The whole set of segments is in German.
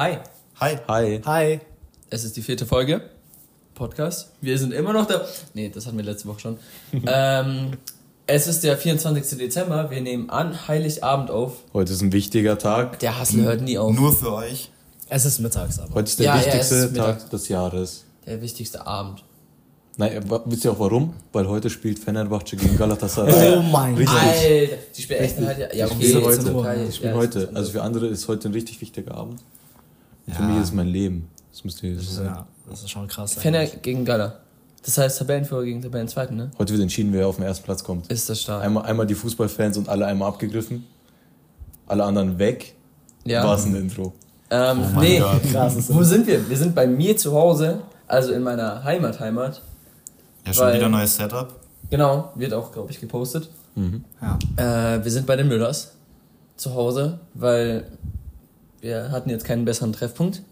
Hi. Hi. Hi. Hi. Es ist die vierte Folge. Podcast. Wir sind immer noch da. Nee, das hatten wir letzte Woche schon. ähm, es ist der 24. Dezember. Wir nehmen an Heiligabend auf. Heute ist ein wichtiger Tag. Der Hassel hört nie auf. Nur für euch. Es ist mittags aber. Heute ist der Ja, ja, wichtigste ist Mittag. Tag des Jahres. Der wichtigste Abend. Nein, wa- wisst ihr auch warum? Weil heute spielt Fenerbahce gegen Galatasaray. Oh mein Richtig. Alter, die spielen echt halt. Ja, Die okay. spielen jetzt heute. Die spielen ja, heute. ist- Also für andere ist heute ein richtig wichtiger Abend. Und Für Ja. mich ist es mein Leben. Das müsst ihr wissen. Ja, das ist schon krass. Fener eigentlich. gegen Gala. Das heißt Tabellenführer gegen Tabellenzweiten, ne? Heute wird entschieden, wer auf den ersten Platz kommt. Ist das stark. Einmal, einmal die Fußballfans und alle einmal abgegriffen. Alle anderen weg. Ja. War es ein Intro. Ähm, mein nee. Krass ist wo sind wir? Wir sind bei mir zu Hause, also in meiner Heimat, Heimat. Ja, schon Weil- wieder neues Setup. Genau, wird auch, glaube ich, gepostet. Ja. Äh, wir sind bei den Müllers zu Hause, weil wir hatten jetzt keinen besseren Treffpunkt.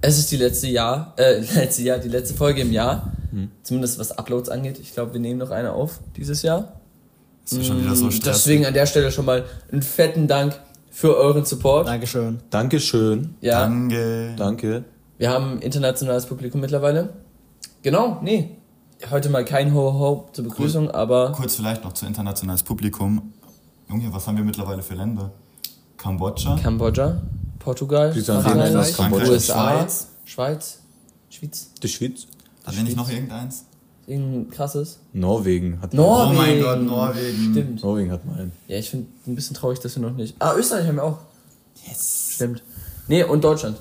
Es ist die letzte Jahr, äh, letzte Jahr, die letzte Folge im Jahr. Zumindest was Uploads angeht. Ich glaube, wir nehmen noch eine auf dieses Jahr. Ist schon wieder so stressig. Deswegen an der Stelle schon mal einen fetten Dank für euren Support. Dankeschön. Dankeschön. Ja, Danke. Danke. wir haben ein internationales Publikum mittlerweile. Genau, nee. Heute mal kein Ho-Ho zur Begrüßung, aber Kurz vielleicht noch zu internationales Publikum. Junge, was haben wir mittlerweile für Länder? Kambodscha, Kambodscha, Portugal, Frankreich. USA, Schweiz. Schweiz, Schweiz. Die Schweiz. Dann nenne ich noch irgendeins. Irgendein krasses. Norwegen hat Norwegen. Oh mein Gott, Norwegen. Stimmt. Norwegen hat mal einen. Ja, ich finde ein bisschen traurig, dass wir noch nicht. Ah, Österreich haben wir auch. Yes. Stimmt. Nee, und Deutschland.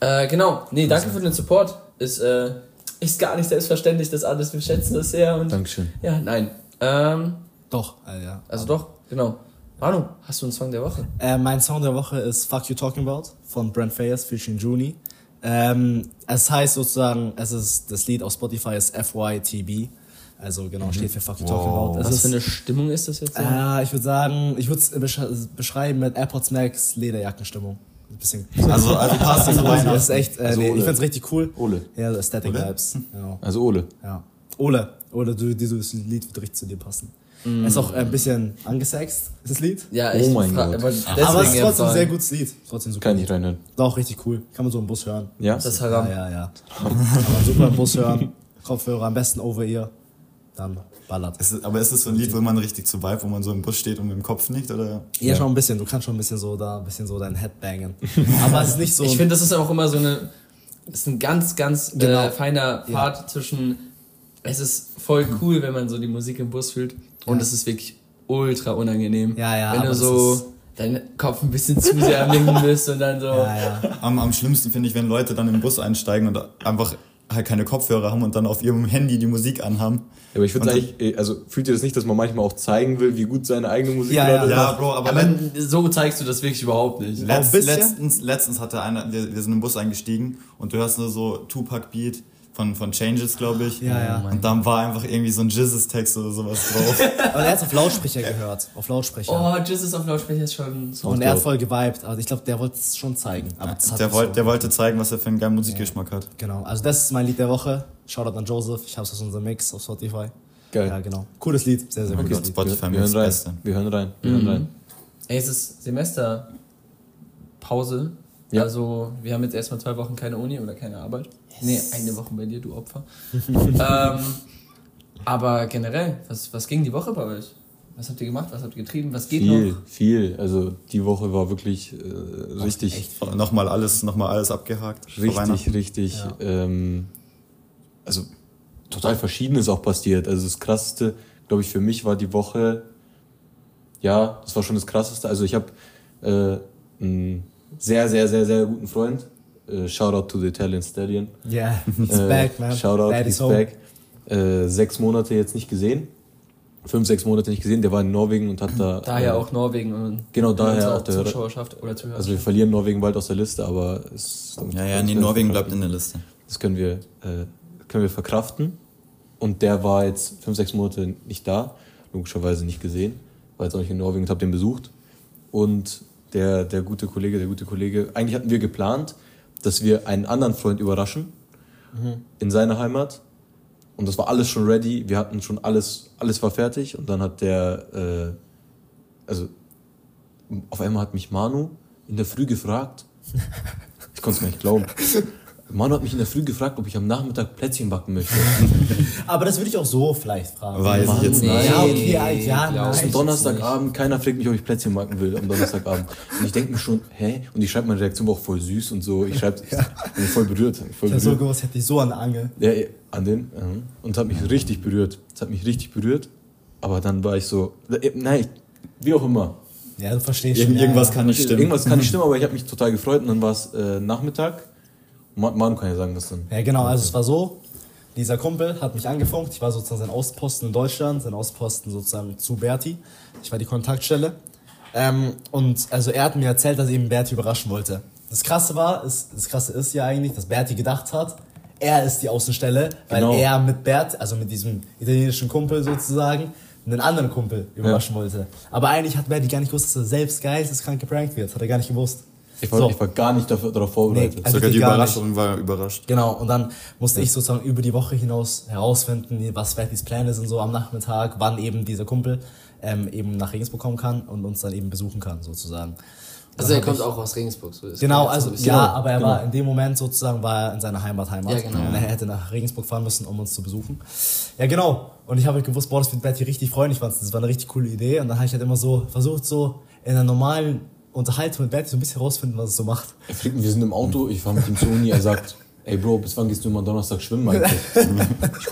Äh, genau. Nee, danke für den Support. Ist, äh, ist gar nicht selbstverständlich, das alles. Wir schätzen das sehr. Und Dankeschön. Ja, nein. Ähm, Doch, äh, ja. also doch, genau. Manu, hast du einen Song der Woche? Äh, mein Song der Woche ist Fuck You Talking About von Brent Fayers featuring Juni. Ähm, es heißt sozusagen, es ist das Lied auf Spotify ist FYTB. Also genau, steht für Fuck You Talking Wow. About. Es Was ist, für eine Stimmung ist das jetzt? äh, ich würde sagen, ich würde es besch beschreiben mit AirPods Max Lederjackenstimmung. Ein bisschen. Also, also passt das zu Das ist echt, äh, Also nee, Ole. ich find's richtig cool. Ole. Ja, so Aesthetic Ole? Vibes. Genau. Also Ole. Ja. Ole, Ole, du, dieses Lied wird richtig zu dir passen. Es ist auch ein bisschen angesext, das Lied. ja, Oh ich mein fra- Gott. aber Aber es ist trotzdem ein sehr gutes Lied. Trotzdem super. Kann ich reinhören. War auch richtig cool. Kann man so im Bus hören. Ja? Das ist Haram. Ja, ja, ja. Kann man super im Bus hören. Kopfhörer am besten over ear. Dann ballert. Es ist, aber ist es so ein Lied, wo man richtig zu vibe, wo man so im Bus steht und mit dem Kopf nickt? Oder? Ja, schon ein bisschen. Du kannst schon ein bisschen so da, ein bisschen so dein Head bangen. Aber es ist nicht so. Ich finde, das ist auch immer so eine. Das ist ein ganz, ganz Genau. äh, feiner Part zwischen. Es ist voll cool, wenn man so die Musik im Bus fühlt. Und Ja. es ist wirklich ultra unangenehm. Ja, ja, Wenn du so deinen Kopf ein bisschen zu sehr am Linken bist und dann so. ja, ja. Am, am schlimmsten finde ich, wenn Leute dann im Bus einsteigen und einfach halt keine Kopfhörer haben und dann auf ihrem Handy die Musik anhaben. Aber ich Und eigentlich, eh, also fühlt ihr das nicht, dass man manchmal auch zeigen will, wie gut seine eigene Musik Ja, Ja, ist? Bro, aber, Aber so zeigst du das wirklich überhaupt nicht. Letzt, letztens, letztens hatte einer, wir, wir sind im Bus eingestiegen und du hörst nur so Tupac-Beat von, von Changes, glaube ich. Ja, ja. Und dann war einfach irgendwie so ein Jizzes-Text oder sowas drauf. Aber er hat auf Lautsprecher gehört. Auf Lautsprecher. Oh, Jesus auf Lautsprecher ist schon so. und er hat voll geweibt. Also ich glaube, der wollte es schon zeigen. Aber hat der, wollte, so. der wollte zeigen, was er für einen geilen Musikgeschmack hat. Genau. Also das ist mein Lied der Woche. Shoutout an Joseph. Ich habe es aus unserem Mix auf Spotify. Geil. Ja, genau. Cooles Lied. Sehr, sehr Okay. cooles Lied. Spotify wir, hören rein. Beste. Wir hören rein. Wir hören rein. Ey, es ist Semesterpause. Ja. Also, wir haben jetzt erstmal zwei Wochen keine Uni oder keine Arbeit. Nee, eine Woche bei dir, du Opfer. ähm, aber generell, was, was ging die Woche bei euch? Was habt ihr gemacht? Was habt ihr getrieben? Was geht Viel, noch? viel. Also die Woche war wirklich äh, richtig, Nochmal alles, nochmal alles abgehakt. richtig, richtig. Ähm, also total Verschiedenes auch passiert. Also das Krasseste, glaube ich, für mich war die Woche, ja, das war schon das Krasseste. Also ich habe äh, einen sehr, sehr, sehr, sehr guten Freund. Äh, Shoutout to the Italian Stallion. Yeah, he's Äh, back, man. Shoutout, Daddy's he's back. Äh, sechs Monate jetzt nicht gesehen. Fünf, sechs Monate nicht gesehen. Der war in Norwegen und hat da. Daher äh, auch Norwegen und Genau, daher auch der- Zuschauerschaft oder Zuhörer. Also wir verlieren Norwegen bald aus der Liste, aber es, Ja, ja, nee, Norwegen bleibt in der Liste. Das können wir, äh, können wir verkraften. Und der war jetzt fünf, sechs Monate nicht da, logischerweise nicht gesehen, war jetzt auch nicht in Norwegen und habe den besucht. Und der, der gute Kollege, der gute Kollege, eigentlich hatten wir geplant, dass wir einen anderen Freund überraschen in seiner Heimat. Und das war alles schon ready, wir hatten schon alles, alles war fertig. Und dann hat der, äh, also auf einmal hat mich Manu in der Früh gefragt, ich konnte es gar nicht glauben. Manu hat mich in der Früh gefragt, ob ich am Nachmittag Plätzchen backen möchte. Aber das würde ich auch so vielleicht fragen. Weiß ich jetzt nee. nicht. Ja, okay, ja, ja, nein. Es ist ein Donnerstagabend, keiner fragt mich, ob ich Plätzchen backen will am Donnerstagabend. Und ich denke mir schon, hä? Und ich schreibe meine Reaktion war auch voll süß und so. Ich schreibe, bin voll berührt. Voll Ich hab so berührt. gewusst, hätte ich so an der Angel. Ja, ja, an den. Und es hat mich richtig berührt. Es hat mich richtig berührt. Aber dann war ich so, äh, nein, wie auch immer. Ja, du verstehst Irgend, schon. irgendwas ja, kann nicht stimmen. Irgendwas kann nicht stimmen, aber ich habe mich total gefreut. Und dann war es äh, Nachmittag. Ma- Manu kann ja sagen, dass dann. Ja, genau, also es war so, dieser Kumpel hat mich angefunkt, ich war sozusagen sein Außenposten in Deutschland, sein Außenposten sozusagen zu Berti. Ich war die Kontaktstelle. Ähm, und also er hat mir erzählt, dass er eben Berti überraschen wollte. Das Krasse war, ist, das Krasse ist ja eigentlich, dass Berti gedacht hat, er ist die Außenstelle, weil Genau. er mit Bert, also mit diesem italienischen Kumpel sozusagen, einen anderen Kumpel überraschen wollte. Aber eigentlich hat Berti gar nicht gewusst, dass er selbst geisteskrank geprankt wird. Hat er gar nicht gewusst. Ich war, So. ich war gar nicht dafür, darauf vorbereitet. Nee, also Sogar die gar nicht. Überraschung war überrascht. Genau, und dann musste ich sozusagen über die Woche hinaus herausfinden, was Bertis Pläne sind so am Nachmittag, wann eben dieser Kumpel ähm, eben nach Regensburg kommen kann und uns dann eben besuchen kann sozusagen. Also er kommt ich- auch aus Regensburg. So ist Genau, also ja, aber er genau. war in dem Moment sozusagen war er in seiner Heimat Heimat Ja, genau. und er hätte nach Regensburg fahren müssen, um uns zu besuchen. Ja, genau. Und ich habe halt gewusst, boah, das wird Betty richtig freuen. Ich fand das war eine richtig coole Idee und dann habe ich halt immer so versucht so in einer normalen Unterhaltung mit Betty so ein bisschen herausfinden, was es so macht. Er wir sind im Auto, ich fahre mit zur Uni, er sagt, ey Bro, bis wann gehst du immer Donnerstag schwimmen eigentlich?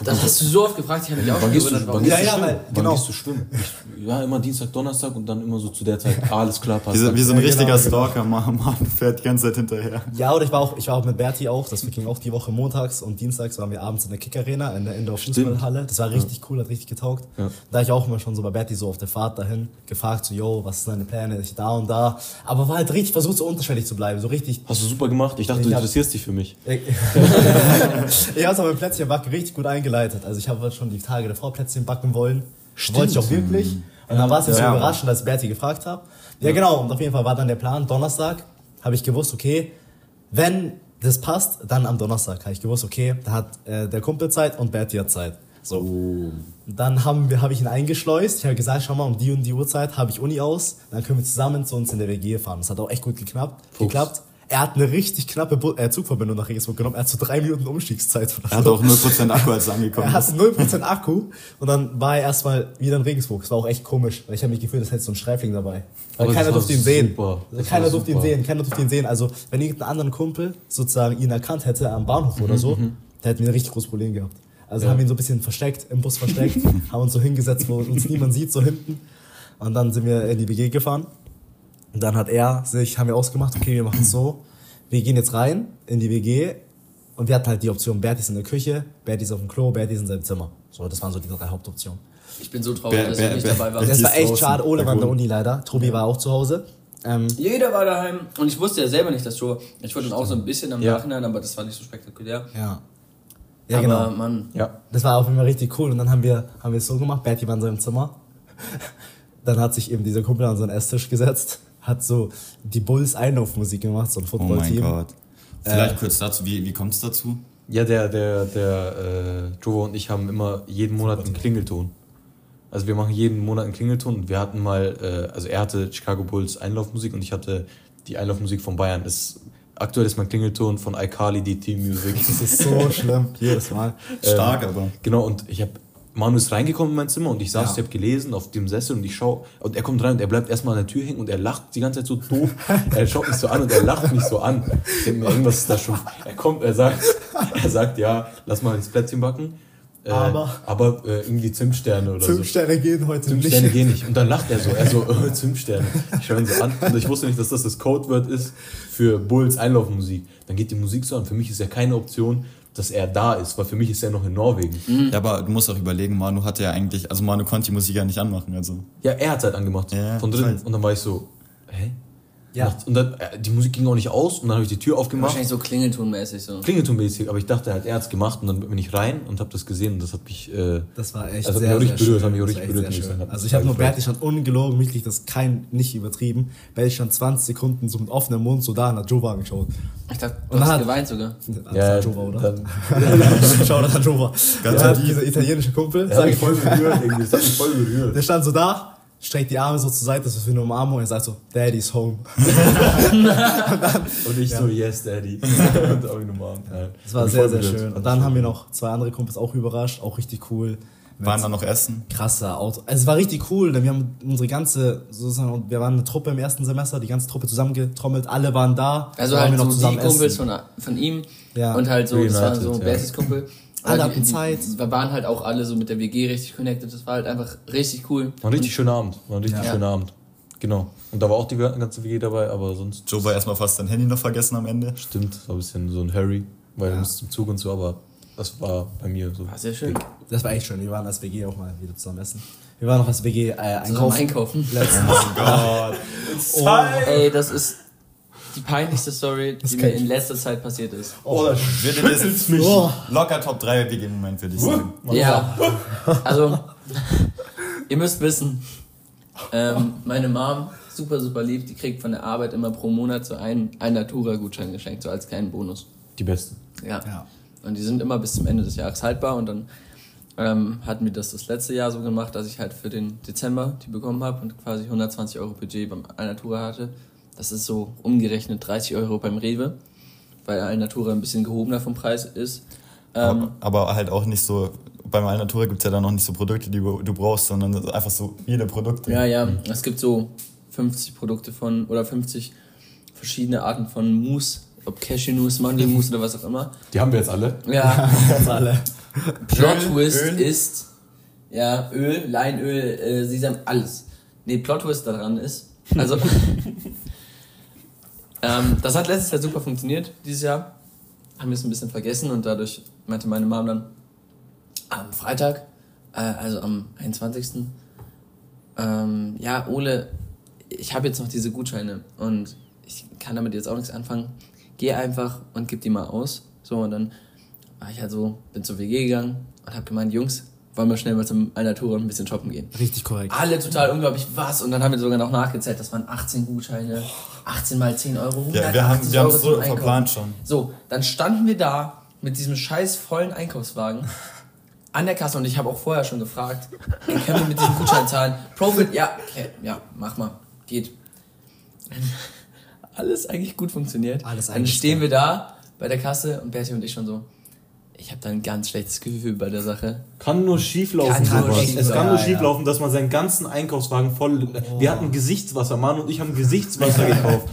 Das hast du so oft gefragt, ich habe mich auch Wann gehst du, wann warum. gehst Ja, du ja, schwimmen? weil- Wann genau. gehst du schwimmen? Ich, ja, immer Dienstag, Donnerstag und dann immer so zu der Zeit, ah, alles klar, passt. Wie so, wie so ein Ja, genau, richtiger genau. Stalker, Mann, Mann fährt die ganze Zeit hinterher. Ja, oder ich war auch, ich war auch mit Berti auch, das ging auch die Woche montags und dienstags waren wir abends in der Kick-Arena, in der Indoor-Fußballhalle. Das war richtig cool, hat richtig getaugt. Ja. Da hab ich auch immer schon so bei Berti so auf der Fahrt dahin gefragt, so, yo, was sind deine Pläne, ich da und da. Aber war halt richtig versucht, so unterschwellig zu bleiben, so richtig. Hast du super gemacht, ich dachte, du Ich hab- interessierst dich für mich. Ich, ich hab's aber mit Plätzchenbacken richtig gut eingeleitet. Also ich habe schon die Tage davor Plätzchen backen wollen. Wollte ich auch wirklich. Und dann war es so Ja. überraschend, als ich Berti gefragt habe. Ja, genau. Und auf jeden Fall war dann der Plan, Donnerstag habe ich gewusst, okay, wenn das passt, dann am Donnerstag habe ich gewusst, okay, da hat äh, der Kumpel Zeit und Berti hat Zeit. So. Und Dann haben wir, habe ich ihn eingeschleust. Ich habe gesagt, schau mal, um die und die Uhrzeit habe ich Uni aus. Dann können wir zusammen zu uns in der WG fahren. Das hat auch echt gut geklappt. geklappt. Er hat eine richtig knappe Bu äh, Zugverbindung nach Regensburg genommen. Er hat so drei Minuten Umstiegszeit. Er hat auch 0% Akku, als er angekommen Er ist. hatte 0% Akku und dann war er erstmal wieder in Regensburg. Das war auch echt komisch, weil ich habe mich gefühlt, als hätte so ein Streifling dabei. Weil Aber keiner durfte ihn sehen. keiner durfte ihn sehen, keiner durfte ihn sehen. Also, wenn irgendein anderer Kumpel sozusagen ihn erkannt hätte am Bahnhof oder so, der hätten wir ein richtig großes Problem gehabt. Also haben wir ihn so ein bisschen versteckt, im Bus versteckt, haben uns so hingesetzt, wo uns niemand sieht, so hinten. Und dann sind wir in die WG gefahren. Und dann hat er sich, haben wir ausgemacht, okay, wir machen es so. Wir gehen jetzt rein in die WG und wir hatten halt die Option, Berti ist in der Küche, Berti ist auf dem Klo, Berti ist in seinem Zimmer. So, das waren so die drei Hauptoptionen. Ich bin so traurig, Wer- dass wer- ich nicht dabei war. Das war echt schade, Ole war an der. Uni leider, Tobi war auch zu Hause. Ähm, Jeder war daheim und ich wusste ja selber nicht, dass du. Ich wollte dann auch so ein bisschen am Ja. Nachhinein, aber das war nicht so spektakulär. ja. Ja, aber genau. Mann, Ja. Das war auf jeden Fall richtig cool. Und dann haben wir, haben wir es so gemacht, Berti war in seinem Zimmer. Dann hat sich eben dieser Kumpel an so einen Esstisch gesetzt, hat so die Bulls Einlaufmusik gemacht, so ein Oh mein Footballteam. Gott. Vielleicht kurz dazu, wie, wie kommt es dazu? Ja, der, der, der, äh, Jovo und ich haben immer jeden Monat einen Klingelton. Also wir machen jeden Monat einen Klingelton und wir hatten mal, äh, also er hatte Chicago Bulls Einlaufmusik und ich hatte die Einlaufmusik von Bayern. Es, aktuell ist mein Klingelton von iCarly, die Team Music. Das ist so schlimm, jedes Mal. Stark, Ähm, aber. Genau, und ich habe Manu ist reingekommen in mein Zimmer und ich saß, Ja. ich habe gelesen auf dem Sessel und ich schaue und er kommt rein und er bleibt erstmal an der Tür hängen und er lacht die ganze Zeit so doof. er schaut mich so an und er lacht mich so an. Ich denke mir, irgendwas ist da schon. Er kommt, er sagt, er sagt, ja, lass mal ins Plätzchen backen. Äh, Aber- aber äh, irgendwie Zimtsterne oder Fünf so. Gehen heute Zimtsterne nicht. gehen nicht. Und dann lacht er so, er so, äh, Zimtsterne. Ich schaue ihn so an und ich wusste nicht, dass das das Codewort ist für Bulls Einlaufmusik. Dann geht die Musik so an. Für mich ist ja keine Option, dass er da ist, weil für mich ist er noch in Norwegen. Ja, aber du musst auch überlegen, Manu hatte ja eigentlich, also Manu konnte die Musik ja nicht anmachen, also. Ja, er hat es halt angemacht. Ja, von drinnen. Und dann war ich so, hä? Ja. Und dann, äh, die Musik ging auch nicht aus und dann habe ich die Tür aufgemacht. wahrscheinlich so Klingeltonmäßig so. Klingeltonmäßig, aber ich dachte halt, er hat es gemacht und dann bin ich rein und habe das gesehen und das hat mich. Äh, Das war echt Also hat mich sehr, auch richtig berührt, schön. hat mich auch Das richtig berührt, Also mich ich habe nur schon ungelogen, wirklich das kein, nicht übertrieben. Berti stand 20 Sekunden so mit offenem Mund so da und hat Jova angeschaut. Ich dachte, du Und dann hast hat- geweint sogar. Das ja, Jova, oder? Dann, Schau da an Jova. Ganz Ja, dieser italienische Kumpel, er hat sag mich ich voll berührt, irgendwie. Das hat mich voll berührt. Der stand so da, streckt die Arme so zur Seite, das ist wie eine Umarmung und er sagt so, Daddy's home. Und ich so, yes, Daddy. und auch ihn umarmt. Ja. Das war ich sehr, sehr schön. Und dann haben wir noch zwei andere Kumpels auch überrascht, auch richtig cool. Mit Waren dann noch essen? krasser Auto. Also es war richtig cool, denn wir haben unsere ganze, sozusagen, wir waren eine Truppe im ersten Semester, die ganze Truppe zusammengetrommelt, alle waren da. Also Dann halt wir so noch die zusammen Kumpels essen. von, von ihm Ja. und halt so, das war so ja. Bertis Kumpel. Alle hatten Zeit. Wir waren halt auch alle so mit der WG richtig connected. Das war halt einfach richtig cool. War ein richtig schöner Abend. War ein richtig Ja. schöner Abend. Genau. Und da war auch die ganze WG dabei, aber sonst Joe war erstmal fast sein Handy noch vergessen am Ende. stimmt, so ein bisschen so ein Hurry, weil er musste zum Zug und so, aber das war bei mir so. War sehr schön. Das war echt schön. Wir waren als WG auch mal wieder zusammen essen. Wir waren noch als WG äh, Zusammen einkaufen. einkaufen. Letztens. Gott. Ey, das ist die peinlichste Story, die mir in letzter Zeit passiert ist. Oh, das Würde das Oh. locker Top 3 WG-Moment, würde ich sagen. Ja, also, ihr müsst wissen, ähm, meine Mom, super, super lieb, die kriegt von der Arbeit immer pro Monat so einen, einen Natura-Gutschein geschenkt, so als kleinen Bonus. Die beste. Ja. Ja. Und die sind immer bis zum Ende des Jahres haltbar und dann ähm, hatten wir das das letzte Jahr so gemacht, dass ich halt für den Dezember die bekommen habe und quasi 120 Euro Budget beim Alnatura hatte. Das ist so umgerechnet 30 Euro beim Rewe, weil Alnatura ein bisschen gehobener vom Preis ist. Ähm, Aber halt auch nicht so, beim Alnatura gibt es ja dann noch nicht so Produkte, die du brauchst, sondern einfach so viele Produkte. Ja, ja, es gibt so 50 Produkte von, oder 50 verschiedene Arten von Mousse, ob Cashew-Nuss, Mandelmus oder was auch immer. Die haben wir jetzt alle. Ja, Das alle. Plot Twist Öl. ist, ja, Öl, Leinöl, äh, Sesam, alles. Nee, Plot Twist daran ist, also, ähm, das hat letztes Jahr super funktioniert, dieses Jahr. Haben wir es ein bisschen vergessen und dadurch meinte meine Mom dann am Freitag, äh, also am 21. Ähm, ja, Ole, ich habe jetzt noch diese Gutscheine und ich kann damit jetzt auch nichts anfangen. Geh einfach und gib die mal aus. So, und dann war ich halt so, bin zur WG gegangen und habe gemeint, Jungs, wollen wir schnell mal zum Alnatura und ein bisschen shoppen gehen. Richtig korrekt. Alle total unglaublich, was? Und dann haben wir sogar noch nachgezählt, das waren 18 Gutscheine, 18 mal 10 Euro, Ja, wir haben 180 wir haben Euro es zum so Einkaufen. verplant schon. So, dann standen wir da mit diesem scheiß vollen Einkaufswagen an der Kasse und ich habe auch vorher schon gefragt, ey, können wir mit diesem Gutschein zahlen? Profit, ja, okay, ja, mach mal, geht. Alles eigentlich gut funktioniert. Alles dann eigentlich stehen wir da bei der Kasse und Bertie und ich schon so, ich habe da ein ganz schlechtes Gefühl bei der Sache. Kann nur schief laufen. Kann nur sowas. schief es kann laufen. nur Ja, ja. dass man seinen ganzen Einkaufswagen voll. Wir hatten Gesichtswasser, Mann und ich haben Gesichtswasser gekauft.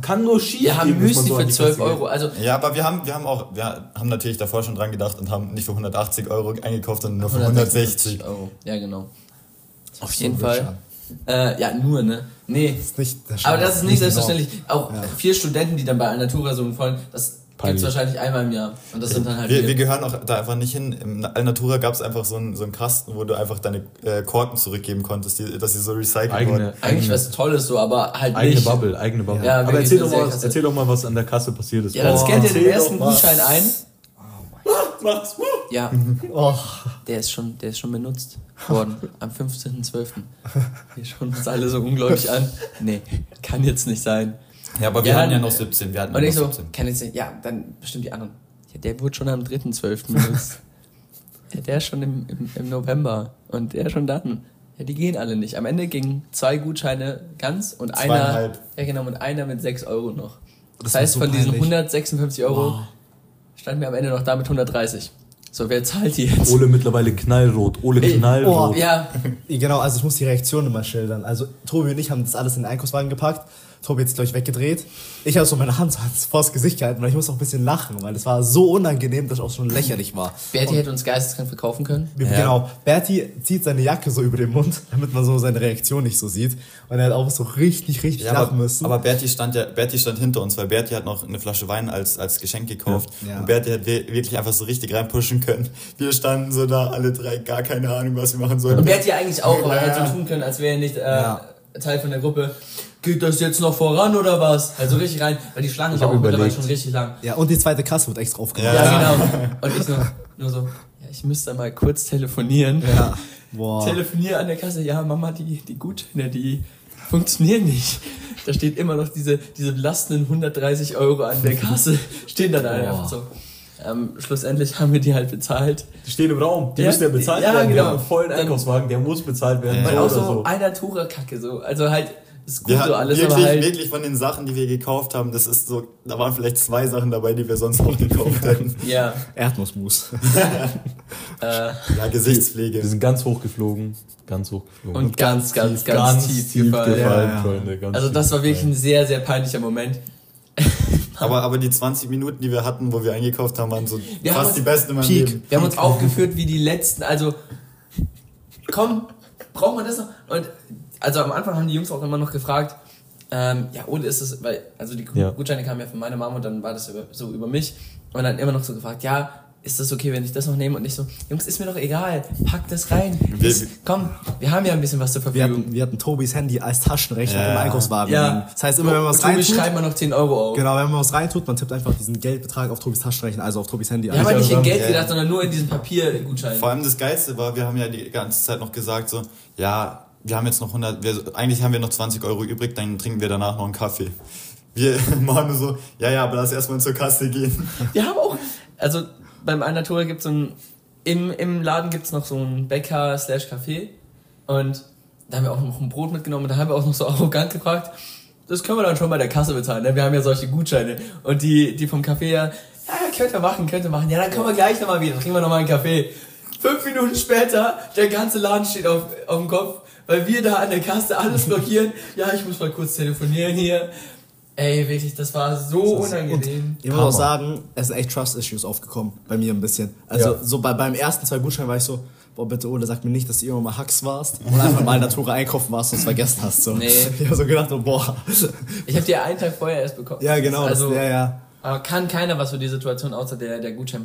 Kann nur schief Wir haben Müsli so für die 12 Kasse gehen. Euro, also Ja, aber wir haben, wir haben auch, wir haben natürlich davor schon dran gedacht und haben nicht für 180 Euro eingekauft, sondern nur für 160. Euro. Ja, genau. Auf so jeden Fall. Äh, ja, nur, ne? Nee. ist nicht der Aber das ist nicht selbstverständlich. Auch vier Studenten, die dann bei Alnatura so vollen, das Peinlich. gibt's wahrscheinlich einmal im Jahr. Und das sind dann halt Wir, wir. wir gehören auch da einfach nicht hin. Im Alnatura gab es einfach so einen, so einen Kasten, wo du einfach deine äh, Korken zurückgeben konntest, die, dass sie so recycelt Eigene, wurden. Eigentlich eigene, was Tolles so, aber halt eigene nicht. Bubble, eigene Bubble. Ja, Aber erzähl doch, mal, Seekasse. erzähl doch mal, was an der Kasse passiert ist. Ja, dann Oh, scannt ihr den ersten. Gutschein ein. Macht's. Ja, Oh, der ist schon, der ist schon benutzt worden. Am 15.12. Wir schauen uns alle so ungläubig an. Nee, kann jetzt nicht sein. Ja, aber wir Ja, hatten ja noch 17. Wir hatten Und ja ich noch so, 17. kann jetzt nicht, ja, dann bestimmt die anderen. Ja, der wurde schon am 3.12. benutzt. ja, der ist schon im, im, im November. Und der schon dann. Ja, die gehen alle nicht. Am Ende gingen zwei Gutscheine ganz und einer. Ja, genau, und einer mit 6 Euro noch. Das, Das heißt, so von diesen peinlich. 156 Euro standen wir am Ende noch da mit 130. So, wer zahlt die jetzt? Ole mittlerweile knallrot. Ole Ey, knallrot. Ja, Genau, also ich muss die Reaktion immer schildern. Also Tobi und ich haben das alles in den Einkaufswagen gepackt. Tobi sich gleich weggedreht. Ich habe so meine Hand vors Gesicht gehalten, weil ich muss auch ein bisschen lachen, weil es war so unangenehm, dass es auch schon lächerlich war. Bertie hätte uns geisteskrank verkaufen können. Wir- Genau, Berti zieht seine Jacke so über den Mund, damit man so seine Reaktion nicht so sieht. Und er hat auch so richtig, richtig Ja, lachen aber, müssen. aber Berti stand ja, Berti stand hinter uns, weil Berti hat noch eine Flasche Wein als, als Geschenk gekauft. Ja. Und Berti hat wirklich einfach so richtig reinpushen können. Wir standen so da, alle drei, gar keine Ahnung, was wir machen sollen. Und Bertie eigentlich auch, aber er hätte Ja. so tun können, als wäre er nicht äh, Ja. Teil von der Gruppe. Geht das jetzt noch voran oder was? Also richtig rein, weil die Schlange war hab auch mittlerweile schon richtig lang. ja, und die zweite Kasse wird extra aufgemacht. Ja, Ja. genau. Und ich so, nur so, ja, ich müsste mal kurz telefonieren. Ja. Boah. Telefoniere an der Kasse, ja, Mama, die, die Gutscheine, die funktionieren nicht. Da steht immer noch diese, diese belastenden 130 Euro an der Kasse, stehen da da Boah. einfach so. ähm, schlussendlich haben wir die halt bezahlt. Die stehen im Raum, die Ja, müssen ja bezahlt ja, werden. Wir genau. haben einen vollen Dann- Einkaufswagen, der muss bezahlt werden. Ja. Und so auch oder so so. einer Tura-Kacke so. Also halt, ist gut Wir so alles, wirklich, aber halt. wirklich von den Sachen, die wir gekauft haben, das ist so, da waren vielleicht zwei Sachen dabei, die wir sonst noch gekauft hätten. Ja, Erdnussmus. äh, Ja, Gesichtspflege. Wir sind ganz hoch geflogen. Ganz hoch geflogen. und ganz, ganz, ganz, tief, gefallen. gefallen, Ja, ja. Freunde. Ganz Also tief das war wirklich ein gefallen. sehr, sehr peinlicher Moment. Aber, aber die 20 Minuten, die wir hatten, wo wir eingekauft haben, waren so Wir fast uns- die besten in meinem Peak. Leben. Wir haben uns aufgeführt wie die letzten, also komm, braucht man das noch? Und also am Anfang haben die Jungs auch immer noch gefragt, ähm, ja, oder ist es, weil, also die Ja. Gutscheine kamen ja von meiner Mama und dann war das über, so über mich und dann immer noch so gefragt, ja, ist das okay, wenn ich das noch nehme? Und ich so, Jungs, ist mir doch egal, packt das rein. Wir- Das, komm, wir haben ja ein bisschen was zur Wir Verfügung. hatten, wir hatten Tobis Handy als Taschenrechner Ja. im Einkaufswagen. Ja. Das heißt, immer wenn man was Tobi reintut, schreibt man noch 10 Euro auf. genau, wenn man was reintut, man tippt einfach diesen Geldbetrag auf Tobis Taschenrechner, also auf Tobis Handy. Wir haben halt nicht in Geld Ja. gedacht, sondern nur in diesem Papiergutschein. Vor allem das Geilste war, wir haben ja die ganze Zeit noch gesagt, so, ja, wir haben jetzt noch 100, wir, eigentlich haben wir noch 20 Euro übrig, dann trinken wir danach noch einen Kaffee. Wir machen so, ja, ja, aber lass erstmal zur Kasse gehen. Wir haben auch, also beim Alnatura gibt es so ein, im, im Laden gibt es noch so ein Bäcker slash Café und da haben wir auch noch ein Brot mitgenommen und da haben wir auch noch so arrogant gefragt, das können wir dann schon bei der Kasse bezahlen, ne? wir haben ja solche Gutscheine und die, die vom Café ja, ja, könnt ihr machen, könnt ihr machen, ja, dann kommen wir gleich nochmal wieder, trinken wir nochmal einen Kaffee. Fünf Minuten später, der ganze Laden steht auf, auf dem Kopf, weil wir da an der Kasse alles blockieren, ja, ich muss mal kurz telefonieren hier. Ey, wirklich, das war so unangenehm. Ich muss auch sagen, es sind echt Trust-Issues aufgekommen, bei mir ein bisschen. Also Ja. so bei, beim ersten zwei Gutscheinen war ich so, boah bitte Ole, sag mir nicht, dass du irgendwann mal Hacks warst und einfach mal in Natura einkaufen warst und es vergessen hast. So. Nee. Ich hab so gedacht, oh, boah. Ich habe die einen Tag vorher erst bekommen. Ja, genau, Also, das, ja, ja. aber kann keiner was für die Situation, außer der, der Gutschein,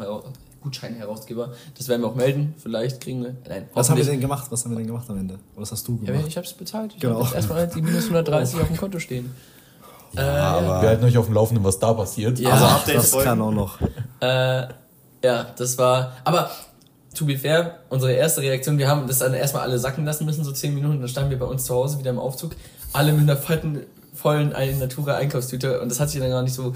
Gutscheinherausgeber. Das werden wir auch melden. Vielleicht kriegen wir. Nein, Was haben wir denn gemacht? Was haben wir denn gemacht am Ende? Oder was hast du Ja, gemacht? ich hab's bezahlt. Ich Genau. hab jetzt erstmal die minus 130 auf dem Konto stehen. Ja, äh, aber- Wir halten euch auf dem Laufenden, was da passiert. Ja. Also das Updates kann folgen. auch noch. Äh, ja, das war. Aber to be fair, unsere erste Reaktion, wir haben das dann erstmal alle sacken lassen müssen, so 10 Minuten, dann standen wir bei uns zu Hause wieder im Aufzug, alle mit einer fetten, vollen Natura Einkaufstüte und das hat sich dann gar nicht so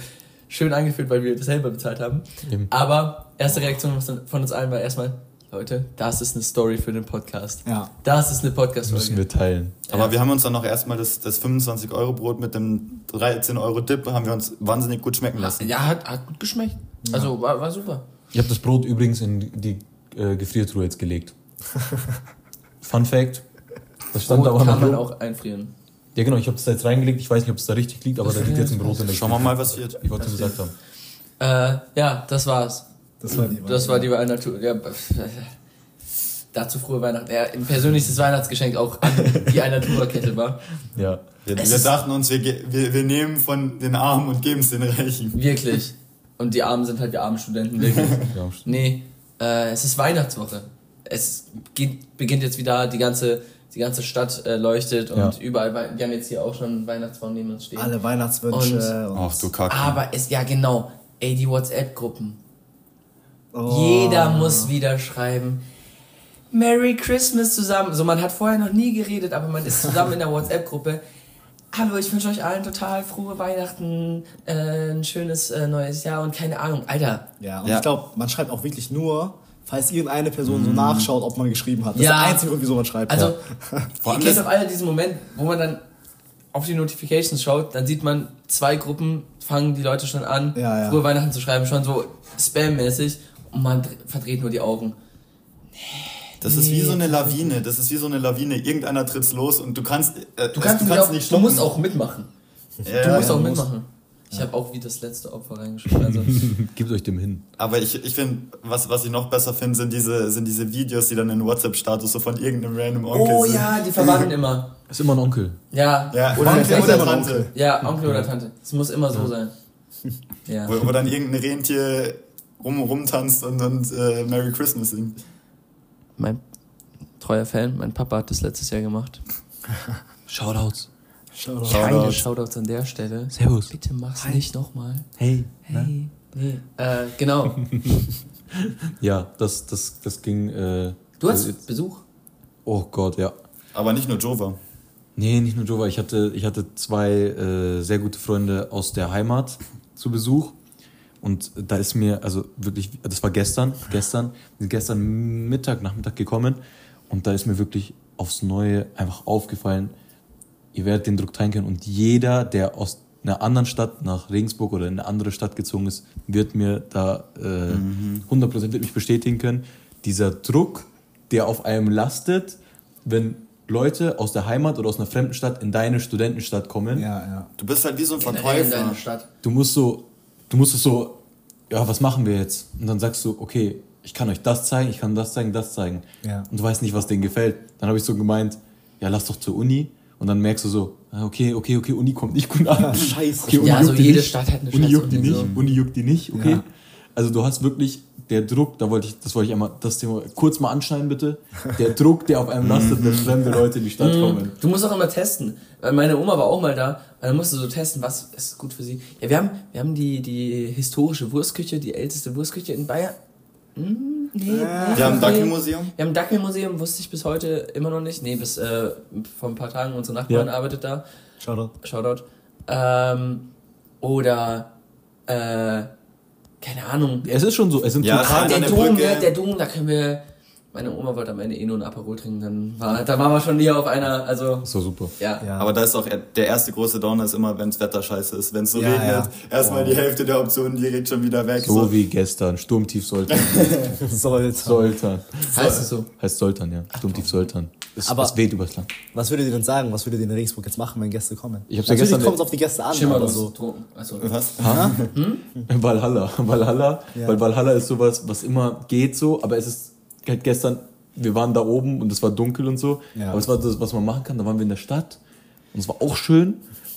schön angefühlt, weil wir das selber bezahlt haben. Eben. Aber erste Reaktion von uns allen war erstmal, Leute, das ist eine Story für den Podcast. Ja. Das ist eine Das müssen Podcast-Folge. wir teilen. Aber wir haben uns dann noch erstmal das, das 25-Euro-Brot mit dem 13-Euro-Dip, haben wir uns wahnsinnig gut schmecken lassen. Ja, hat, hat gut geschmeckt. Also war, war super. Ich habe das Brot übrigens in die äh, Gefriertruhe jetzt gelegt. Fun Fact. Das stand da Brot aber kann man auch einfrieren. Ja genau, ich habe es da jetzt reingelegt. Ich weiß nicht, ob es da richtig liegt, aber da liegt jetzt ein Brot in der Schauen wir mal, was wird. Ich wollte gesagt haben. Äh, ja, das war's. Das war die Das war die Weihnachten. Ja, dazu frohe Weihnachten. Ja, ein persönliches Weihnachtsgeschenk auch an die Alnatura-Kette war. Ja. Wir, Es wir dachten uns, wir, wir, wir nehmen von den Armen und geben es den Reichen. Wirklich. Und die Armen sind halt die armen Studenten. Wirklich. ja. Nee, äh, es ist Weihnachtswoche. Es geht, beginnt jetzt wieder, die ganze, die ganze Stadt äh, leuchtet und Ja. überall, wir haben jetzt hier auch schon Weihnachtsbaum neben uns stehen. Alle Weihnachtswünsche. Und, Ach du Kacke. Aber es, ja genau, ey, die WhatsApp-Gruppen. oh. Jeder muss wieder schreiben. Merry Christmas zusammen. So, man hat vorher noch nie geredet, aber man ist zusammen in der WhatsApp-Gruppe. Hallo, ich wünsche euch allen total frohe Weihnachten, äh, ein schönes äh, neues Jahr und keine Ahnung. Alter, Ja, und Ja. ich glaube, man schreibt auch wirklich nur, falls irgendeine Person so nachschaut, ob man geschrieben hat. Das Ja. ist der einzige Grund, wieso man schreibt. also, ja. Vor ihr allem kennt doch alle diesen Moment, wo man dann auf die Notifications schaut, dann sieht man zwei Gruppen, fangen die Leute schon an, Ja, ja. frohe Weihnachten zu schreiben, schon so Spam-mäßig und man dr- verdreht nur die Augen. Das ist wie so eine Lawine. Das ist wie so eine Lawine. Irgendeiner tritt's los und du kannst, äh, Du kannst, du nicht, kannst auch, nicht du musst stoppen. auch mitmachen. Ja, Du musst ja, auch du mitmachen. Ich habe auch wie das letzte Opfer reingeschrieben. Also, Gebt euch dem hin. Aber ich, ich finde, was, was ich noch besser finde, sind diese, sind diese Videos, die dann in WhatsApp-Status so von irgendeinem random Onkel oh sind. ja, die verwandeln immer. Ist immer ein Onkel. Ja, Ja, oder, Onkel oder, Tante. Ja, Onkel oder Tante. Es muss immer so sein. Ja. Wo, wo dann irgendein Rentier rum, rumtanzt und, und äh, Merry Christmas singt. Mein treuer Fan, mein Papa hat das letztes Jahr gemacht. Shoutouts. Shoutout. Keine Shoutouts. Shoutouts an der Stelle. Servus. Bitte mach's nicht nochmal. Hey. Hey. Nee. Äh, genau. Ja, das, das, das ging. Äh, Du hast Besuch. Oh Gott, ja. Aber nicht nur Jova. Nee, nicht nur Jova. Ich hatte, ich hatte zwei äh, sehr gute Freunde aus der Heimat zu Besuch. Und da ist mir, also wirklich, das war gestern, gestern, gestern Mittag, Nachmittag gekommen und da ist mir wirklich aufs Neue einfach aufgefallen, ihr werdet den Druck teilen können und jeder, der aus einer anderen Stadt nach Regensburg oder in eine andere Stadt gezogen ist, wird mir da äh, 100% wird mich bestätigen können. Dieser Druck, der auf einem lastet, wenn Leute aus der Heimat oder aus einer fremden Stadt in deine Studentenstadt kommen. Ja, ja. Du bist halt wie so ein Verkäufer. deiner Stadt. Du musst so, du musst es so, ja, was machen wir jetzt? Und dann sagst du, okay, ich kann euch das zeigen, ich kann das zeigen, das zeigen. Ja. Und du weißt nicht, was denen gefällt. Dann habe ich so gemeint, ja, lass doch zur Uni. Und dann merkst du so, ah, okay, okay, okay, Uni kommt nicht gut an. Scheiße. Okay, Uni Ja, also juckt die jede nicht. Stadt hat eine Uni juckt die Uni, nicht, so. Uni juckt die nicht, okay. Ja. Also du hast wirklich der Druck, da wollte ich, das wollte ich einmal, das Thema kurz mal anschneiden bitte. Der Druck, der auf einem lastet, wenn fremde Leute in die Stadt kommen. Du musst auch immer testen. Weil meine Oma war auch mal da. Und dann musst du so testen, was ist gut für sie. Ja, wir haben, wir haben die, die historische Wurstküche, die älteste Wurstküche in Bayern. Hm, nee, Wir haben ein. Dackelmuseum. Wir haben ein Dackelmuseum, wusste ich bis heute immer noch nicht. Nee, bis äh, vor ein paar Tagen unsere Nachbarin Ja. arbeitet da. Shoutout. Shoutout. Ähm, oder, äh, keine Ahnung. Es ist schon so, es sind Ja, total der der Dom, Brücke. ne, der Dom, da können wir. Meine Oma wollte am Ende eh nur ein Aperol trinken, dann war, da waren wir schon hier auf einer, also, so super. ja. Ja. Aber da ist auch der erste große Downer ist immer, wenns Wetter scheiße ist. Wenn es so Ja, regnet, ja. erstmal Oh. die Hälfte der Optionen direkt schon wieder weg. So wie gestern, Sturmtief Soltan. Sollte. Soltan. Heißt es so? Heißt Soltan, ja. Sturmtief Soltan. Es, Aber- es weht übers Land. Was würdet ihr denn sagen? Was würdet ihr in Regensburg jetzt machen, wenn Gäste kommen? Ich hab's ja Natürlich gestern- kommt es auf die Gäste an, Schimmer aber so. so. Also, Was? Valhalla. Valhalla. Ja. Weil Valhalla ist sowas, was immer geht so, aber es ist halt gestern, wir waren da oben und es war dunkel und so. Ja. Aber es war das, was man machen kann. Da waren wir in der Stadt und es war auch schön.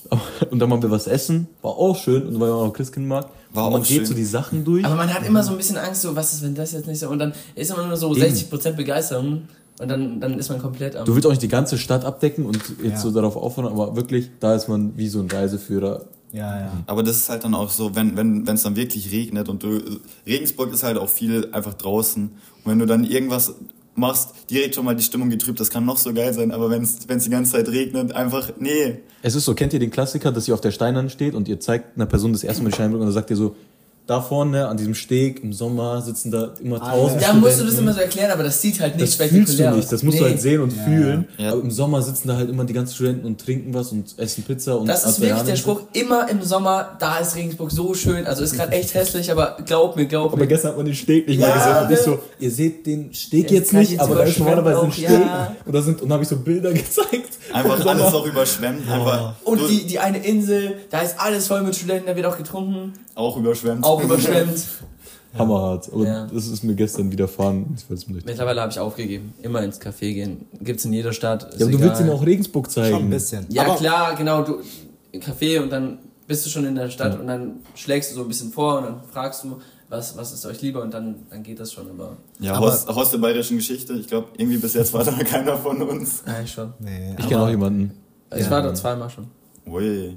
Und dann waren wir was essen, war auch schön. Und weil man auch Christkindmarkt. War und man auch geht schön. so die Sachen durch. aber man hat immer so ein bisschen Angst, so, was ist, wenn das jetzt nicht so, und dann ist immer nur so 60% Begeisterung, und dann, dann ist man komplett am. Du willst auch nicht die ganze Stadt abdecken und jetzt Ja. so darauf aufhören, aber wirklich, da ist man wie so ein Reiseführer. Ja, ja. Aber das ist halt dann auch so, wenn wenn wenn, es dann wirklich regnet und du. Regensburg ist halt auch viel einfach draußen. Und wenn du dann irgendwas machst, direkt schon mal die Stimmung getrübt, das kann noch so geil sein, aber wenn es die ganze Zeit regnet, einfach, nee. Es ist so, kennt ihr den Klassiker, dass ihr auf der Steinern steht und ihr zeigt einer Person das erste Mal die Steinbrücke und dann sagt ihr so, da vorne an diesem Steg im Sommer sitzen da immer Ah, tausend da musst du das immer so erklären, aber das sieht halt nicht Das fühlst du nicht, aus. das musst du Nee. halt sehen und Ja, fühlen. ja. Aber im Sommer sitzen da halt immer die ganzen Studenten und trinken was und essen Pizza und Das ist wirklich Adriane. der Spruch, immer im Sommer, da ist Regensburg so schön, also ist gerade echt hässlich, aber glaub mir, glaub Aber mir. gestern hat man den Steg nicht Ja, mal gesehen. Und ich so, ihr seht den Steg jetzt grad nicht, jetzt aber da ist normalerweise ein Steg. ja. Und da sind, und da habe ich so Bilder gezeigt. Einfach alles auch überschwemmt. Einfach Und du- die, die eine Insel, da ist alles voll mit Studenten, da wird auch getrunken, auch überschwemmt. auch überschwemmt. Hammerhart. Aber Ja. das ist mir gestern widerfahren. Es Mittlerweile habe ich aufgegeben, immer ins Café gehen. Gibt's in jeder Stadt. Ja, aber du willst ihm auch Regensburg zeigen. Schon ein bisschen. Ja, aber klar, genau, du im Café und dann bist du schon in der Stadt und dann schlägst du so ein bisschen vor und dann fragst du, was, was ist euch lieber und dann, dann geht das schon, aber. Ja, Aber- Haus, Haus der bayerischen Geschichte. Ich glaube, irgendwie bis jetzt war da keiner von uns. Ja, ich schon. Nee, Ich kenne auch jemanden. Ich Ja. war da zweimal schon. Ui.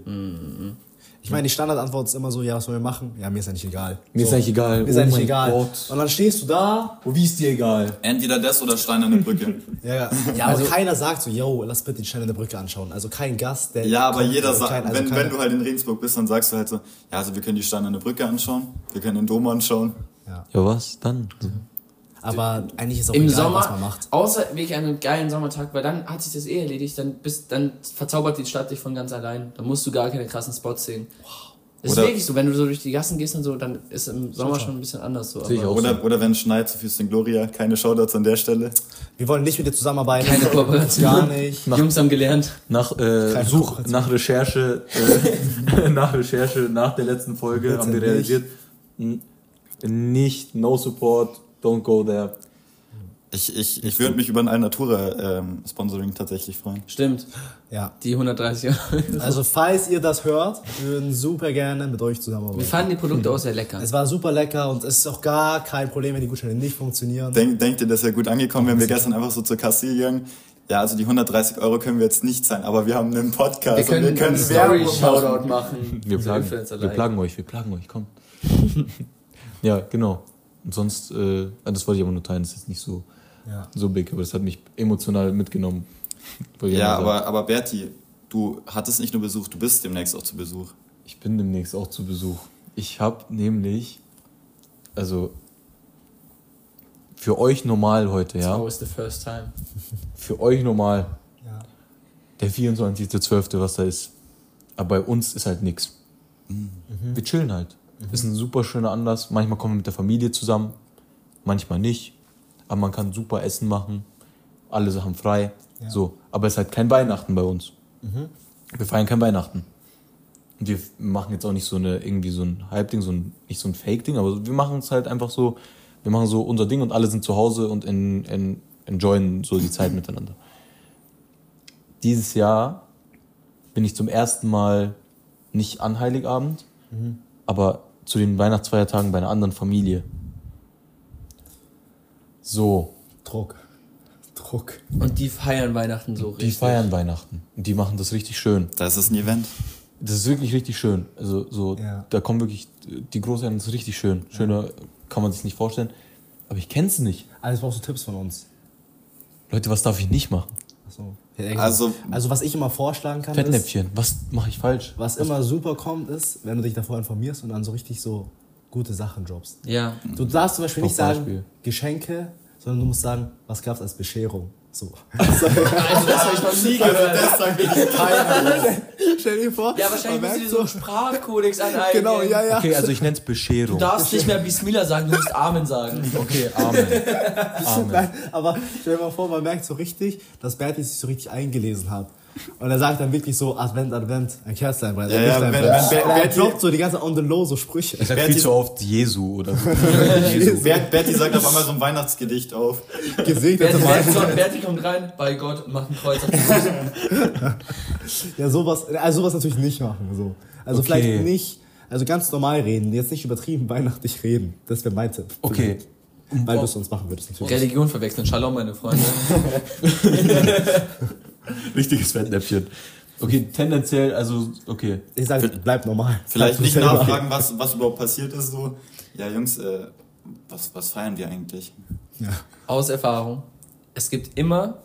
Ich meine, die Standardantwort ist immer so, ja, was sollen wir machen? Ja, mir ist eigentlich egal. Mir ist so. eigentlich egal. Mir ist Oh eigentlich mein egal. Gott. Und dann stehst du da. Oh, wie ist dir egal? Entweder das oder Steinerne Brücke. Ja, ja. ja aber keiner sagt so, yo, lass bitte die Steine der Brücke anschauen. Also kein Gast, der. Ja, aber kommt, jeder also sagt, also wenn, wenn du halt in Regensburg bist, dann sagst du halt so, ja, also wir können die Steinerne Brücke anschauen, wir können den Dom anschauen. Ja. Ja, was? Dann? Aber eigentlich ist auch Im egal, Sommer, was man macht. außer wirklich an einem geilen Sommertag, weil dann hat sich das eh erledigt, dann, bist, dann verzaubert die Stadt dich von ganz allein. Dann musst du gar keine krassen Spots sehen. Das ist Oder- wirklich so, wenn du so durch die Gassen gehst und so, dann ist im Sommer schon ein bisschen anders so. Ich aber auch. Oder, oder wenn es schneit, so Füßchen Gloria, keine Shoutouts an der Stelle. Wir wollen nicht mit dir zusammenarbeiten. Keine Kooperation. Gar nicht. Jungs haben gelernt. Nach, äh, Such, nach Recherche, äh, nach Recherche, nach der letzten Folge Bitte haben wir realisiert, n- nicht, no support, don't go there. Ich, ich, ich würde mich über ein Alnatura-Sponsoring tatsächlich freuen. Stimmt. Ja. Die 130 Euro. Also, falls ihr das hört, wir würden super gerne mit euch Wir zusammenarbeiten. fanden die Produkte auch sehr lecker. Es war super lecker und es ist auch gar kein Problem, wenn die Gutscheine nicht funktionieren. Denk, denkt ihr, das wäre gut angekommen, wenn wir gestern einfach so zur Kasse gegangen? Ja, also die 130 Euro können wir jetzt nicht zahlen, aber wir haben einen Podcast wir können, und wir können einen Werbung Story-Shoutout machen. machen. Wir Für plagen, wir plagen euch, wir plagen euch, kommt. ja, genau. Und sonst, äh, das wollte ich aber nur teilen, das ist jetzt nicht so, Ja. so big, aber das hat mich emotional mitgenommen. Ja, aber, aber Berti, du hattest nicht nur Besuch, du bist demnächst auch zu Besuch. Ich bin demnächst auch zu Besuch. Ich habe nämlich, also für euch normal heute, It's ja. always the first time. Für euch normal Ja. der 24.12., was da ist. Aber bei uns ist halt nix. Wir chillen halt. Ist ein super schöner Anlass. Manchmal kommen wir mit der Familie zusammen, manchmal nicht. Aber man kann super Essen machen. Alle Sachen frei. Ja. So. Aber es ist halt kein Weihnachten bei uns. Wir feiern kein Weihnachten. Und wir machen jetzt auch nicht so eine, irgendwie so ein Halbding, so ein, nicht so ein Fake-Ding, aber wir machen es halt einfach so, wir machen so unser Ding und alle sind zu Hause und in, in, enjoyen so die Zeit miteinander. Dieses Jahr bin ich zum ersten Mal nicht an Heiligabend, aber zu den Weihnachtsfeiertagen bei einer anderen Familie. So, Druck. Druck. Und die feiern Weihnachten so die feiern Weihnachten und die machen das richtig schön. Da ist es ein Event. Das ist wirklich richtig schön. Also so, Ja. da kommen wirklich die Großeltern, das ist richtig schön. Schöner kann man sich nicht vorstellen. Aber ich kenn's nicht. Alles brauchst du Tipps von uns. Leute, was darf ich nicht machen? Achso. Also- also was ich immer vorschlagen kann, ist, Fettnäpfchen, was mache ich falsch? was immer super kommt, ist, wenn du dich davor informierst und dann so richtig so gute Sachen droppst. Ja. Du darfst zum Beispiel Auf nicht sagen Beispiel. Geschenke, sondern du musst sagen, was gab's als Bescherung. So. Also das habe ich noch nie gehört. Das sagt wirklich keiner. Stell dir vor. Ja, wahrscheinlich dir merkt so einen Sprachkodex aneignen. Genau, ja, ja. Okay, also ich nenn's Bescherung. Du darfst nicht mehr Bismillah sagen, du musst Amen sagen. Okay, Amen. Amen. Nein, aber stell dir mal vor, man merkt so richtig, dass Berti sich so richtig eingelesen hat. Und er sagt dann wirklich so, Advent, Advent, ein Kerzlein brennt. Ja, ja, wenn- wenn er Berti- droppt so die ganze on the low so Sprüche. Ich sag Berti- viel zu oft Jesu oder so. Jesu. Bert, Berti sagt auf einmal so ein Weihnachtsgedicht auf. Gesegnete Berti, Berti, Weihnachten. Berti kommt rein bei Gott und macht ein Kreuz auf die. Ja, sowas, also sowas natürlich nicht machen. So. Also Okay. vielleicht nicht, also ganz normal reden, jetzt nicht übertrieben weihnachtlich reden. Das wäre mein Tipp. Okay. Weil du es sonst machen würdest natürlich. Religion verwechseln. Shalom, meine Freunde. Richtiges Fettnäpfchen. Okay, tendenziell, also, okay. Ich sage, bleib normal. Vielleicht nicht nachfragen, was, was überhaupt passiert ist. So, ja, Jungs, äh, was, was feiern wir eigentlich? Ja. Aus Erfahrung. Es gibt immer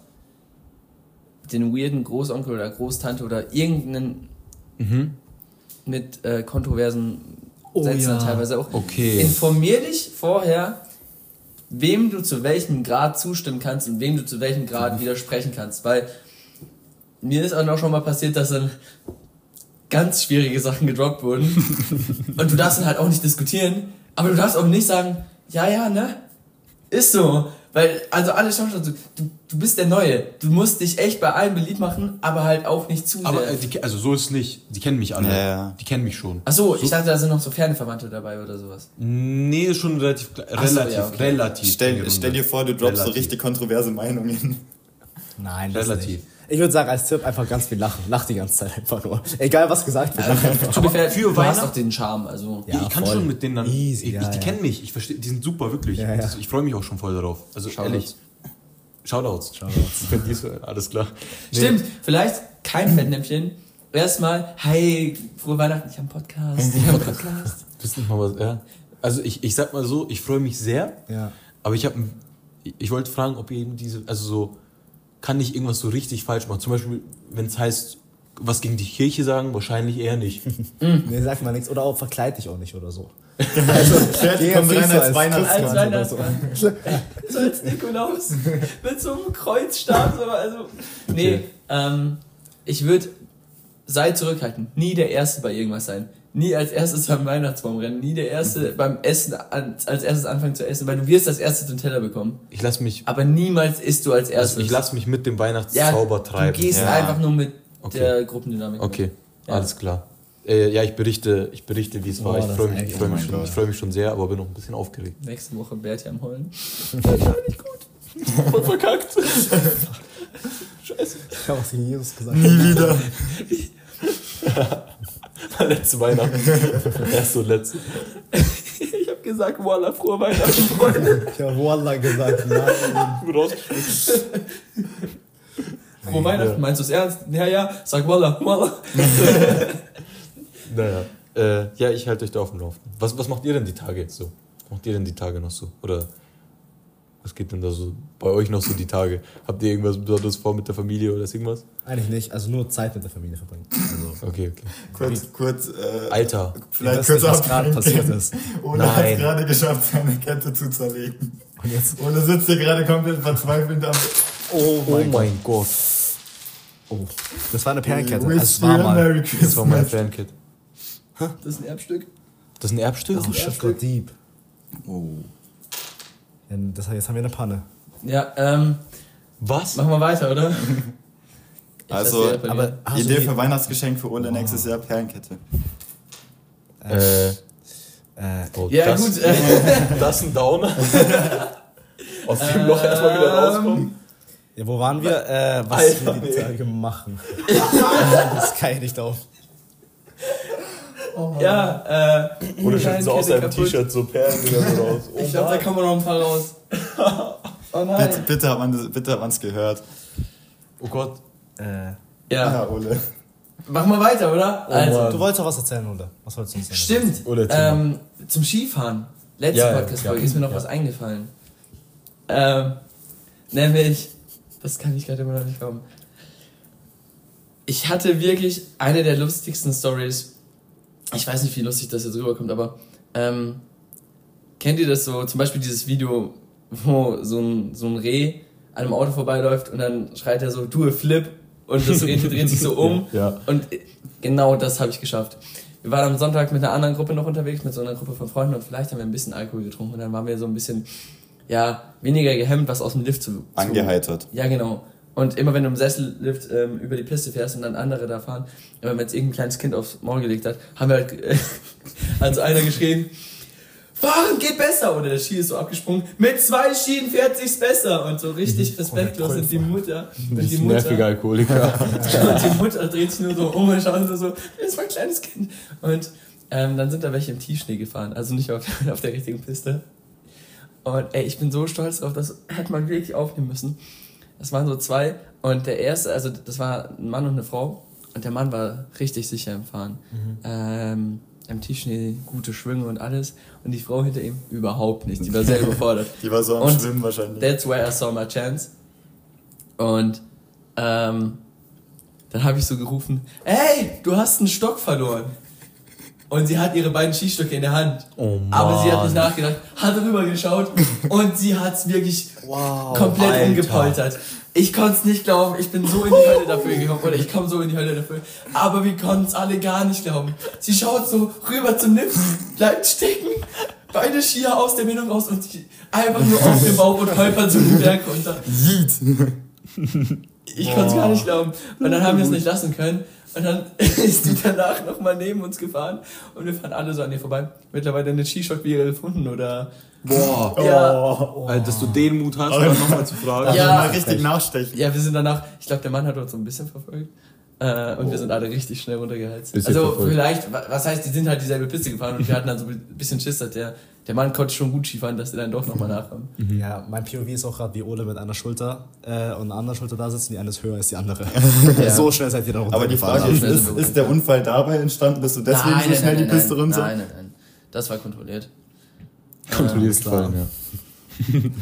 den weirden Großonkel oder Großtante oder irgendeinen mit äh, kontroversen Oh Sätzen ja. teilweise auch. Okay. Informier dich vorher, wem du zu welchem Grad zustimmen kannst und wem du zu welchem Grad widersprechen kannst. Weil mir ist auch noch schon mal passiert, dass dann ganz schwierige Sachen gedroppt wurden. und du darfst dann halt auch nicht diskutieren, aber du darfst auch nicht sagen, ja, ja, ne? Ist so. Weil, also alle schauen schon so, du, du bist der Neue. Du musst dich echt bei allen beliebt machen, aber halt auch nicht zu Aber sehr. äh, die, also so ist es nicht. Die kennen mich alle. Ja, ja. Die kennen mich schon. Achso, ich dachte, da sind noch so ferne Verwandte dabei oder sowas. Nee, ist schon relativ, Ach so, relativ, ja, okay. relativ. Stell, stell dir vor, du droppst so Relativ. richtig kontroverse Meinungen. Nein, das Relativ. Nicht. Ich würde sagen, als Tipp einfach ganz viel lachen. Lach die ganze Zeit einfach nur. Egal was gesagt wird. be fair, für du hast Weihnachten- doch den Charme, also. Ja, ich kann voll. schon mit denen dann. Easy, ich, ja, ich, die ja. kennen mich. Ich verstehe, die sind super, wirklich. Ja, ja. Das, ich freue mich auch schon voll darauf. Also Shoutouts. ehrlich. Shoutouts. Shoutouts. Wenn alles klar. Stimmt, vielleicht kein Fettnäpfchen. Erstmal, hi, frohe Weihnachten, ich habe einen Podcast. Ich habe einen Podcast. Du bist nicht mal was, ja. Also ich, ich sag mal so, ich freue mich sehr, Ja. aber ich habe, ich wollte fragen, ob ihr eben diese, also so, kann ich irgendwas so richtig falsch machen? Zum Beispiel, wenn es heißt, was gegen die Kirche sagen, wahrscheinlich eher nicht. Nee, sag mal nichts. Oder auch verkleid dich auch nicht oder so. Fertig, Geh so als Weihnachtsmann. Als oder so. Weihnachtsmann. So als Nikolaus. Mit so einem Kreuzstab. So, also, nee, Okay. ähm, ich würde, sei zurückhaltend. Nie der Erste bei irgendwas sein. Nie als erstes am Weihnachtsbaum rennen. Nie der Erste beim Essen an, als erstes anfangen zu essen, weil du wirst als erstes den Teller bekommen. Ich lasse mich, Aber niemals isst du als erstes. ich lasse mich mit dem ja, Weihnachtszauber treiben. Du gehst Ja. einfach nur mit Okay. der Gruppendynamik. Okay, Ja. alles klar. Äh, ja, ich berichte, ich berichte, wie es Oh, war. Ich das freue mich, ich freu oh mich, schon, ich freu mich schon sehr, aber bin noch ein bisschen aufgeregt. Nächste Woche Berti am Heulen. Voll verkackt. Ich habe was gegen Jesus gesagt. Nie wieder. Letzte Weihnachten. Erste und letzte. Ich habe gesagt, Walla, frohe Weihnachten, Freunde. Ich habe Wallah gesagt. Nein. Frohe Weihnachten, meinst du es ernst? Ja, ja, sag Walla, Walla. Naja. Äh, ja, ich halte euch da auf dem Laufenden. Was, was macht ihr denn die Tage jetzt so? Macht ihr denn die Tage noch so? Oder Was geht denn da so bei euch noch so die Tage? Habt ihr irgendwas Besonderes vor mit der Familie oder ist irgendwas? Eigentlich nicht, also nur Zeit mit der Familie verbringen. Also, Okay, okay. Kurz, kurz, äh, Alter. vielleicht kurz nicht, was gerade passiert ist. Ole hat gerade geschafft, seine Kette zu zerlegen. Und jetzt, Ole sitzt hier gerade komplett verzweifelt am. oh Oh mein Gott. Oh, das war eine Perlenkette. Also, you war mal. Das war mein. Fankit. Das ist ein Erbstück. Das ist ein Erbstück? Oh, shit got deep. Oh. Ja, das, jetzt haben wir eine Panne. Ja, ähm, Was? machen wir weiter, oder? Ich Also, Aber hast Idee für Weihnachtsgeschenk für Ole nächstes Jahr Perlenkette. Äh, äh, oh, Ja, das, gut. Äh, Das ist ein Downer. Aus dem Loch erstmal wieder rauskommen. ja, wo waren wir? Äh, was Alter, wir die. Tage machen. das kann ich nicht auf. Ja, äh. Oder schon so aus seinem. T-Shirt so Perlen wieder so raus. Oh Ich glaube, da kommen noch ein paar raus. oh nein. Bitte, bitte hat man das, bitte hat man's gehört. Oh Gott. Äh, Ja. Ja, Ole. Machen wir weiter, oder? also, Mann. du wolltest doch was erzählen, oder? Was wolltest du uns denn stimmt. Oder erzähl Ähm, zum Skifahren. Letzte Ja, ja, Podcast-Folge ja. ist mir noch Ja. was eingefallen. Ähm, nämlich, das kann ich gerade immer noch nicht glauben. Ich hatte wirklich eine der lustigsten Stories. Ich weiß nicht, wie lustig das jetzt rüberkommt, aber ähm, kennt ihr das so? Zum Beispiel dieses Video, wo so ein, so ein Reh an einem Auto vorbeiläuft und dann schreit er so, du Flip und das Reh dreht sich so um Ja. und genau das habe ich geschafft. Wir waren am Sonntag mit einer anderen Gruppe noch unterwegs, mit so einer Gruppe von Freunden und vielleicht haben wir ein bisschen Alkohol getrunken und dann waren wir so ein bisschen, ja, weniger gehemmt, was aus dem Lift zu... zu Angeheitert. ja, genau. Und immer wenn du im Sessellift ähm, über die Piste fährst und dann andere da fahren, wenn jetzt irgendein kleines Kind aufs Maul gelegt hat, haben wir halt äh, also einer geschrien, Fahren geht besser! Oder der Ski ist so abgesprungen, mit zwei Schienen fährt sich's besser! Und so richtig respektlos und die Mutter, und die ein nerviger Mutter, Alkoholiker. und die Mutter dreht sich nur so um und schaut so, so das war ein kleines Kind. Und ähm, dann sind da welche im Tiefschnee gefahren, also nicht auf, auf der richtigen Piste. Und ey, ich bin so stolz drauf, das hätte man wirklich aufnehmen müssen. Das waren so zwei und der erste, also das war ein Mann und eine Frau und der Mann war richtig sicher im Fahren. Ähm, Im Tiefschnee gute Schwünge und alles und die Frau hinter ihm überhaupt nicht, die war sehr überfordert. Die war so am Und Schwimmen wahrscheinlich. That's where I saw my chance. Und ähm, dann habe ich so gerufen, hey, du hast einen Stock verloren. Und sie hat ihre beiden Skistöcke in der Hand. Oh Aber sie hat Mann. nicht nachgedacht, hat rüber geschaut und sie hat's wirklich komplett Alter. umgepoltert. Ich konnte es nicht glauben, ich bin so in die Hölle dafür gekommen, oder ich komme so in die Hölle dafür. Aber wir konnten es alle gar nicht glauben. Sie schaut so rüber zum Lift, bleibt stecken, beide Skier aus der Bindung raus und sie einfach nur auf dem Bauch und holpert so den Berg runter. Ich konnte es gar nicht glauben. Und dann haben wir es nicht lassen können. Und dann ist die danach nochmal neben uns gefahren und wir fahren alle so an ihr vorbei. Mittlerweile eine Skischock wieder gefunden oder. Boah. Ja, Alter, dass du den Mut hast, dann nochmal zu fragen. Also Ja. mal richtig nachstechen. ja, wir sind danach, ich glaube, der Mann hat uns so ein bisschen verfolgt. Äh, und wir sind alle richtig schnell runtergeheizt. Bisschen also verfolgt. vielleicht, wa- was heißt, die sind halt dieselbe Piste gefahren und wir hatten dann so ein bisschen Schiss, dass der, der Mann konnte schon gut Skifahren, dass der dann doch nochmal nachkam. Ja, mein POV ist auch gerade wie Ole mit einer Schulter äh, und einer anderen Schulter da sitzen, die eine ist höher als die andere. Ja. So schnell seid ihr da Aber die runtergefahren. Frage ist, ist, ist der Unfall dabei entstanden, dass du deswegen so schnell die Piste runter? Nein, nein, nein. Das war kontrolliert. Kontrolliert klar. gefallen,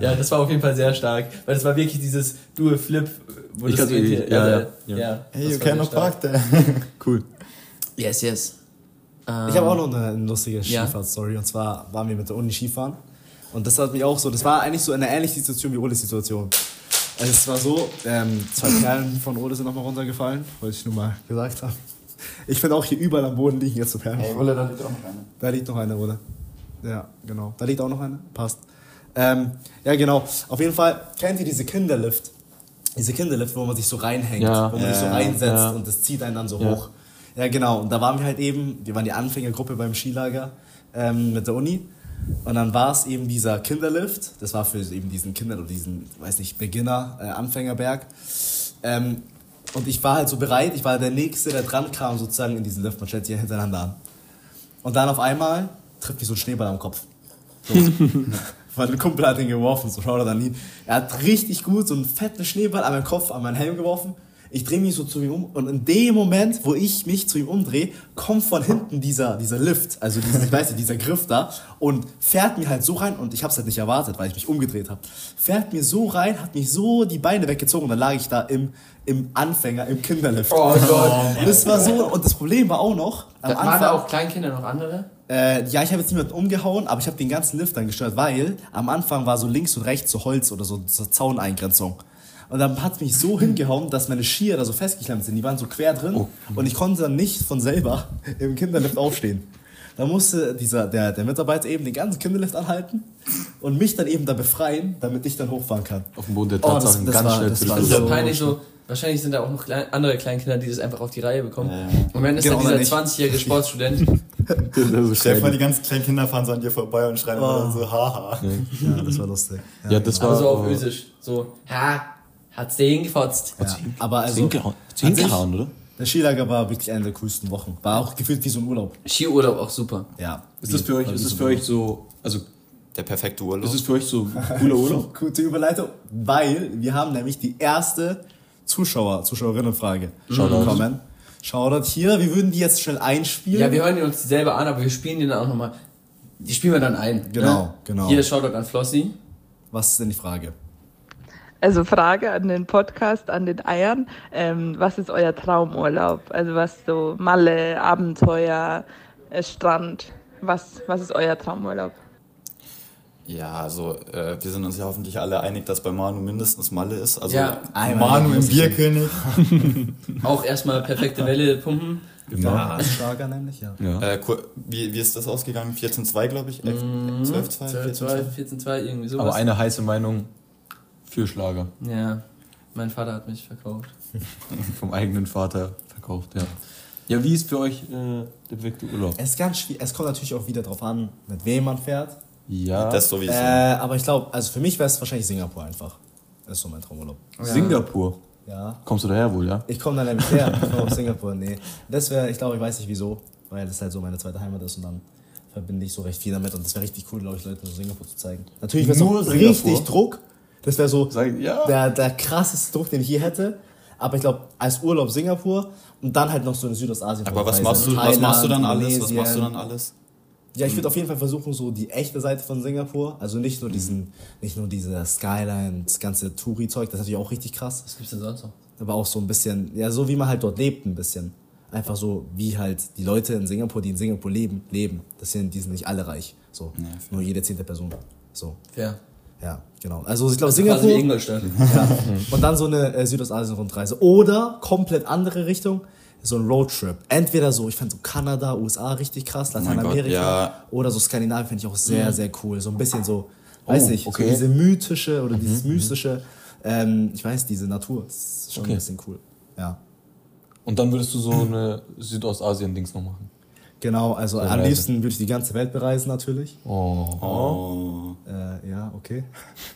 ja. Ja, das war auf jeden Fall sehr stark, weil das war wirklich dieses Dual Flip, wo Ich das hatte- geht. ja, also, ja, ja. Hey, das you cannot park there. Cool. Yes, yes. Ähm, Ich habe auch noch eine, eine lustige Ja. Skifahrtstory. Und zwar waren wir mit der Uni Skifahren. Und das hat mich auch so, das war eigentlich so eine ähnliche Situation wie Oles Situation. Also es war so, ähm, zwei Perlen von Ole sind nochmal runtergefallen, wollte ich nur mal gesagt haben. Ich finde auch hier überall am Boden liegen jetzt so Perlen. Hey, Ole, da liegt auch noch eine. Da liegt noch eine, oder? Ja, genau. Da liegt auch noch eine. Passt. Ähm, ja, genau. Auf jeden Fall, kennt ihr diese Kinderlift? Diese Kinderlift, wo man sich so reinhängt, Ja. wo man sich so Ja. reinsetzt Ja. und das zieht einen dann so Ja. hoch. Ja, genau. Und da waren wir halt eben, wir waren die Anfängergruppe beim Skilager ähm, mit der Uni. Und dann war es eben dieser Kinderlift. Das war für eben diesen Kinder oder diesen, weiß nicht, Beginner, äh, Anfängerberg. Ähm, und ich war halt so bereit, ich war der Nächste, der dran kam sozusagen in diesen Lift. Man stellt sich ja hintereinander an. Und dann auf einmal trifft mich so ein Schneeball am Kopf. So. Weil ein Kumpel hat ihn geworfen, so schaut er dann hin. Er hat richtig gut so einen fetten Schneeball an meinen Kopf, an meinen Helm geworfen. Ich drehe mich so zu ihm um und in dem Moment, wo ich mich zu ihm umdrehe, kommt von hinten dieser, dieser Lift, also dieser, ich weiß nicht, dieser Griff da und fährt mir halt so rein und ich habe es halt nicht erwartet, weil ich mich umgedreht habe. Fährt mir so rein, hat mich so die Beine weggezogen und dann lag ich da im, im Anfänger, im Kinderlift. Oh Gott. Das war so und das Problem war auch noch, am Waren Anfang, da auch Kleinkinder noch andere? äh, ja, ich habe jetzt niemanden umgehauen, aber ich habe den ganzen Lift dann gestört, weil am Anfang war so links und rechts so Holz oder so, so Zauneingrenzung. Und dann hat mich so hingehauen, dass meine Skier da so festgeklemmt sind. Die waren so quer drin und ich konnte dann nicht von selber im Kinderlift aufstehen. Da musste dieser, der, der Mitarbeiter eben den ganzen Kinderlift anhalten und mich dann eben da befreien, damit ich dann hochfahren kann. Auf dem Boden der Oh, das- Tatsachen das ganz war- schnell das zu war Das ist ja so peinlich so. Wahrscheinlich sind da auch noch klein, andere Kleinkinder, die das einfach auf die Reihe bekommen. Und wenn ist Genau, dann dieser nicht. 20-jährige Sportstudent, Stell dir vor, die ganzen kleinen Kinder fahren so an dir vorbei und schreien immer dann so, haha. Ja, das war lustig. Ja, das war. aber so auf Ösisch. So, ha, hat's den gefotzt. Ja, aber also, Hingehauen, sich- hingehauen, oder? der Skilager war wirklich eine der coolsten Wochen. War auch gefühlt wie so ein Urlaub. Skiurlaub auch super. Ja. Ist das für euch, ist das für euch so, also Der perfekte Urlaub. ist es für euch so cooler Urlaub? Gute Überleitung, weil wir haben nämlich die erste Zuschauer, Zuschauerinnenfrage Shoutout. bekommen. Shoutout hier, wir würden die jetzt schnell einspielen. Ja, wir hören die uns selber an, aber wir spielen die dann auch nochmal. Die spielen wir dann ein. Genau, ne? genau. Hier, Shoutout an Flossi. Was ist denn die Frage? Also Frage an den Podcast, an den Eiern. Ähm, was ist euer Traumurlaub? Also was so Malle, Abenteuer, äh, Strand. Was, was ist euer Traumurlaub? Ja, also äh, wir sind uns ja hoffentlich alle einig, dass bei Manu mindestens Malle ist. Also Ja. Manu im Bierkönig. Auch erstmal perfekte Welle pumpen. Ja. Schlager nämlich, ja. Ja. Äh, wie, wie ist das ausgegangen? 14-2, glaube ich? 12-2? 12-2, 14-2, irgendwie sowas. Aber eine heiße Meinung für Schlager. Ja, mein Vater hat mich verkauft. Vom eigenen Vater verkauft, ja. Ja, wie ist für euch äh, der perfekte Urlaub? Es ist ganz schwierig. Es kommt natürlich auch wieder drauf an, mit wem man fährt. Ja. Das sowieso. Äh, aber ich glaube, also für mich wäre es wahrscheinlich Singapur einfach. Das ist so mein Traumurlaub. Singapur. Ja. Kommst du daher wohl, ja? Ich komme dann nämlich her, ich komme aus Singapur. Nee. Das wäre, ich glaube, ich weiß nicht wieso, weil das halt so meine zweite Heimat ist und dann verbinde ich so recht viel damit und das wäre richtig cool, glaube ich, Leuten so Singapur zu zeigen. Natürlich wäre es richtig Druck. Das wäre so Sag- ja. der, der krasseste Druck, den ich je hätte. Aber ich glaube, als Urlaub Singapur und dann halt noch so in Südostasien. Aber was machst, du, was machst du dann alles? Was machst du dann alles? Ja, ich würde auf jeden Fall versuchen, so die echte Seite von Singapur, also nicht nur diesen, nicht nur diese Skyline, das ganze Touri-Zeug, das ist natürlich auch richtig krass. Was gibt's denn sonst noch? aber auch so ein bisschen, ja, so wie man halt dort lebt, ein bisschen. Einfach so, wie halt die Leute in Singapur, die in Singapur leben, leben. Das sind, die sind nicht alle reich. So. Nur jede zehnte Person. So. Fair. Ja, genau. Also ich glaube Quasi wie Singapur. Ingolstadt. Ja. Und dann so eine äh, Südostasien-Rundreise. Oder komplett andere Richtung, so ein Roadtrip. Entweder so, ich fand so Kanada, USA richtig krass, Gott, Lateinamerika. ja. Oder so Skandinavien fände ich auch sehr, sehr cool. So ein bisschen so, weiß Oh, nicht, okay. so diese mythische oder dieses mystische, ähm, ich weiß, diese Natur. Das ist schon Okay. ein bisschen cool. Ja. Und dann würdest du so eine Südostasien-Dings noch machen. Genau, also am liebsten würde ich die ganze Welt bereisen natürlich. Oh. Oh. Äh, ja, okay.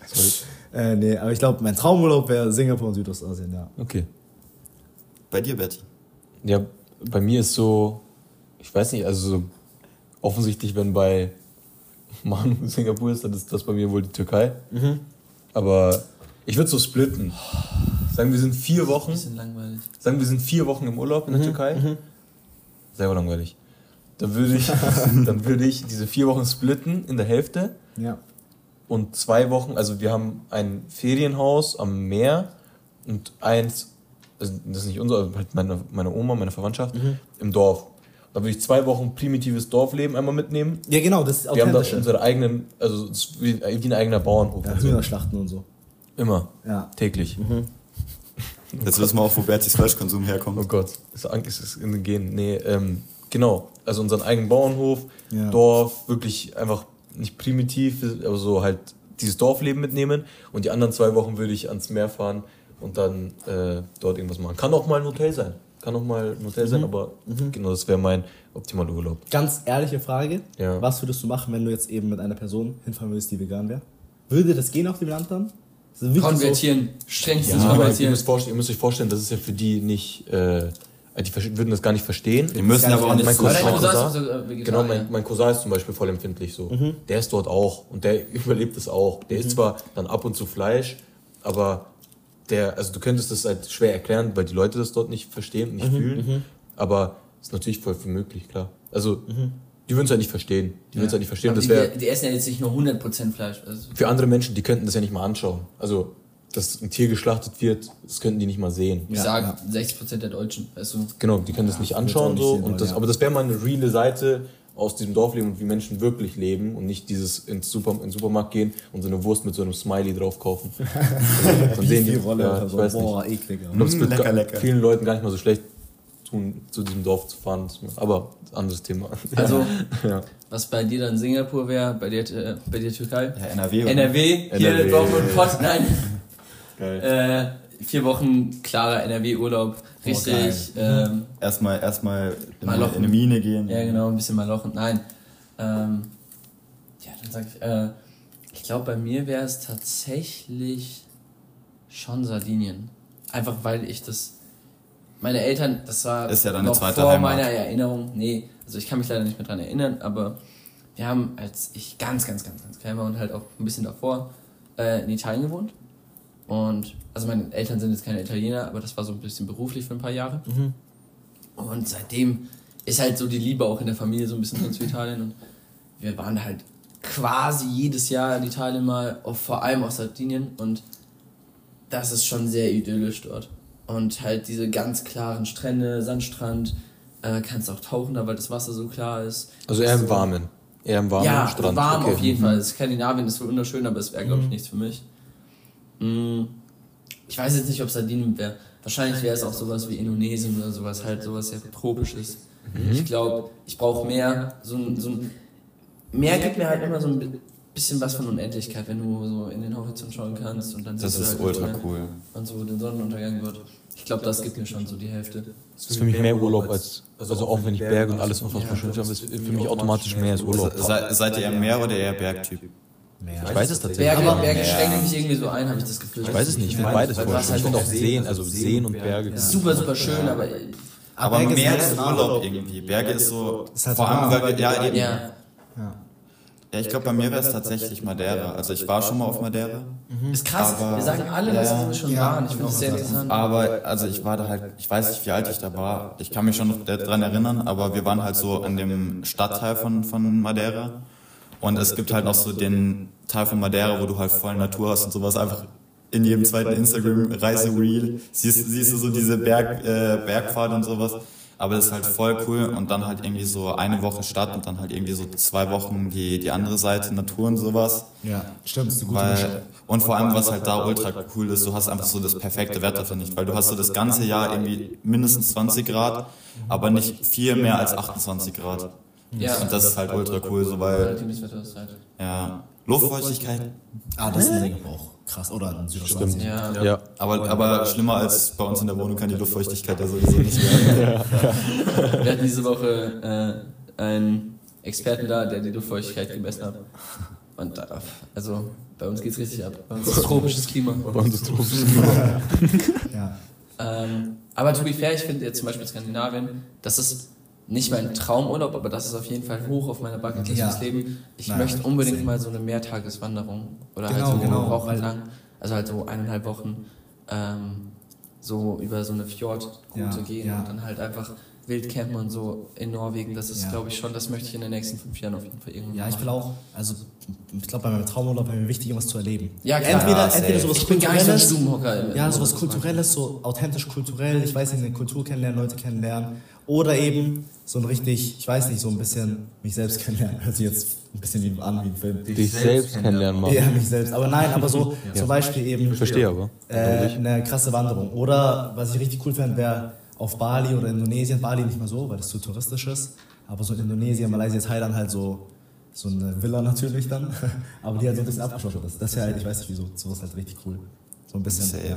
Sorry. Äh, nee, aber ich glaube, mein Traumurlaub wäre Singapur und Südostasien, ja. Okay. Bei dir, Betty? Ja, bei mir ist so, ich weiß nicht, also so offensichtlich, wenn bei Manu Singapur ist, dann ist das bei mir wohl die Türkei. Aber ich würde so splitten. Sagen wir sind vier Wochen, Bisschen langweilig. sagen wir sind vier Wochen im Urlaub in der Türkei. Sehr langweilig. Dann würde ich, dann würde ich diese vier Wochen splitten in der Hälfte Ja. und zwei Wochen, also wir haben ein Ferienhaus am Meer und eins, also das ist nicht unser, also halt meine, meine Oma, meine Verwandtschaft, im Dorf. Da würde ich zwei Wochen primitives Dorfleben einmal mitnehmen. Ja, genau, das ist Wir haben da unsere eigenen, also wie, wie ein eigener Bauernhof. Ja, und so. Hühnerschlachten und so. Immer. Ja. Täglich. Jetzt wissen wir auch, wo Bertys Fleischkonsum herkommt. Oh Gott, ist, an- ist, ist in den Genen. Nee, ähm, genau. Also unseren eigenen Bauernhof, Ja. Dorf, wirklich einfach nicht primitiv, aber so halt dieses Dorfleben mitnehmen. Und die anderen zwei Wochen würde ich ans Meer fahren und dann äh, dort irgendwas machen. Kann auch mal ein Hotel sein. Kann auch mal ein Hotel sein, aber genau, das wäre mein optimaler Urlaub. Ganz ehrliche Frage. Ja. Was würdest du machen, wenn du jetzt eben mit einer Person hinfahren würdest, die vegan wäre? Würde das gehen auf dem Land dann? Konvertieren. Strengstens Ja, aber ihr konvertieren. müsst, vorstellen, ihr müsst euch vorstellen, das ist ja für die nicht, äh, die verste- würden das gar nicht verstehen. Die müssen Ja, aber auch nicht mein Cousin, mein Cousin Cousin, also, genau, mein, mein Cousin ist zum Beispiel voll empfindlich so. Der ist dort auch und der überlebt es auch. Der isst zwar dann ab und zu Fleisch, aber der, also du könntest das halt schwer erklären, weil die Leute das dort nicht verstehen und nicht fühlen. Aber ist natürlich voll für möglich, klar. Also, die würden es halt nicht verstehen. Die würden es halt nicht verstehen. Aber das die, wäre die essen ja jetzt nicht nur 100% Fleisch. Also, für andere Menschen, die könnten das ja nicht mal anschauen. Also, dass ein Tier geschlachtet wird, das könnten die nicht mal sehen. ich sag 60% der Deutschen, weißt du. Genau, die können das nicht anschauen nicht so. sehen und das, ja. Aber das wäre mal eine reale Seite aus diesem Dorfleben und wie Menschen wirklich leben und nicht dieses ins Super, in den Supermarkt gehen und so eine Wurst mit so einem Smiley drauf kaufen. Also, von denen, die, Rolle, ja, ich so. weiß Boah, nicht. eklig. Ich glaube, es Mm, lecker, ga- lecker. vielen Leuten gar nicht mal so schlecht tun, zu diesem Dorf zu fahren. Aber anderes Thema. Also, ja. was bei dir dann Singapur wäre, bei dir, äh, bei dir Türkei. Ja, NRW. oder? NRW, hier NRW. brauchen wir einen Pott, nein. Geil. Äh, vier Wochen klarer NRW-Urlaub, richtig. ähm, Erstmal, erstmal in, in eine Mine gehen. ja, genau, ein bisschen mal lochen. Nein. Ähm, ja, dann sag ich, äh, ich glaube, bei mir wäre es tatsächlich schon Sardinien. Einfach weil ich das. Meine Eltern, das war Ist ja deine noch zweite vor Heimat. meiner Erinnerung. Nee, also ich kann mich leider nicht mehr dran erinnern, aber wir haben, als ich ganz, ganz, ganz, ganz klein war und halt auch ein bisschen davor äh, in Italien gewohnt. Und also meine Eltern sind jetzt keine Italiener, aber das war so ein bisschen beruflich für ein paar Jahre. Und seitdem ist halt so die Liebe auch in der Familie so ein bisschen drin zu Italien. Und wir waren halt quasi jedes Jahr in Italien mal, vor allem auf Sardinien. Und das ist schon sehr idyllisch dort. Und halt diese ganz klaren Strände, Sandstrand, äh, kannst auch tauchen da, weil das Wasser so klar ist. Also eher im Warmen. Eher im warmen ja, Strand. warm okay. auf jeden Fall. Skandinavien ist wohl wunderschön, aber es wäre, glaube ich, nichts für mich. Mm, Ich weiß jetzt nicht, ob Sardinien wäre. Wahrscheinlich wäre es auch sowas wie Indonesien oder sowas, halt sowas sehr tropisches. Ich glaube, ich brauche mehr, so ein, so ein, mehr gibt mir halt immer so ein bi- bisschen was von Unendlichkeit, wenn du so in den Horizont schauen kannst und dann Das siehst ist du halt ultra cool. und so den Sonnenuntergang wird. Ich glaube, das gibt mir schon so die Hälfte. Das ist für mich mehr Urlaub als, also auch wenn ich Berge und alles noch was schön habe, ist für mich automatisch mehr als Urlaub. Se, seid ihr eher Meer- oder eher Bergtyp? Ich weiß es tatsächlich. Berge, Berge schränken mich irgendwie so ein, habe ich das Gefühl. Ich weiß es nicht, ich finde beides halt Ich finde auch Seen, also Seen und Berge. super, super schön, aber Aber Berge sind ist halt Urlaub irgendwie. Berge ist so. Ist halt vor allem, weil wir, ja, eben. ja. Ja, ich glaube, bei mir wäre es tatsächlich Madeira. Also ich war schon mal auf Madeira. Ist krass. Aber- wir sagen alle, dass wir schon Ja, waren. Ich finde das sehr interessant. Aber also ich war da halt, ich weiß nicht, wie alt ich da war. Ich kann mich schon noch daran erinnern, aber wir waren halt so an dem Stadtteil von, von Madeira. Und es gibt halt noch so den Teil von Madeira, wo du halt voll Natur hast und sowas einfach in jedem zweiten Instagram-Reise-Reel siehst, siehst du so diese Berg, äh, Bergpfade und sowas. Aber das ist halt voll cool und dann halt irgendwie so eine Woche Stadt und dann halt irgendwie so zwei Wochen die, die andere Seite Natur und sowas. Ja, stimmt, ist eine gute. Weil, und vor allem, was halt da ultra cool ist, du hast einfach so das perfekte Wetter, finde ich. Weil du hast so das ganze Jahr irgendwie mindestens 20 Grad, aber nicht viel mehr als 28 Grad. Ja. Und das ist halt ultra cool, so weil, Relatives Wetter ist halt. ja, Luftfeuchtigkeit, Ah, das ist in Singapur auch krass. Oder in Südostasien. Ja. Ja. aber, aber schlimmer als bei uns in der Wohnung kann die Luftfeuchtigkeit ja sowieso nicht werden. Wir hatten diese Woche äh, einen Experten da, der die Luftfeuchtigkeit gemessen hat. Und da, also bei uns geht's richtig ab. Bei uns ist tropisches Klima. Bei uns ist tropisch. Ja. Ähm, aber to be fair, ich finde jetzt zum Beispiel Skandinavien, das ist nicht mein Traumurlaub, aber das ist auf jeden Fall hoch auf meiner Bucketlist Ja. fürs Leben. Ich Nein, möchte unbedingt mal so eine Mehrtageswanderung oder Genau, halt so genau, Wochen lang, also halt so eineinhalb Wochen ähm, so über so eine Fjordroute Ja, gehen ja. und dann halt einfach wild campen und so in Norwegen. Das ist, Ja. glaube ich, schon, das möchte ich in den nächsten fünf Jahren auf jeden Fall irgendwann Ja, ich will auch, also ich glaube, bei meinem Traumurlaub wäre mir wichtig, irgendwas zu erleben. Ja, klar. entweder, entweder sowas Ich bin gar nicht so ein Kulturelles. Stubenhocker. im- Ja, sowas. Kulturelles, so authentisch kulturell, ich weiß nicht, eine Kultur kennenlernen, Leute kennenlernen. Oder eben so ein richtig, ich weiß nicht, so ein bisschen mich selbst kennenlernen. Hört sich jetzt ein bisschen wie an wie ein Film. Dich selbst kennenlernen Ja, machen. mich selbst. Aber nein, aber so zum Beispiel eben Ich verstehe aber. äh, eine krasse Wanderung. Oder was ich richtig cool fände, wäre auf Bali oder Indonesien. Bali nicht mehr so, weil das zu touristisch ist. Aber so in Indonesien, Malaysia, Thailand halt so, so eine Villa natürlich dann. Aber die halt so ein bisschen abgeschottet ist. Das wäre halt, ich weiß nicht wieso, sowas halt richtig cool. So ein bisschen. Safe. Ja.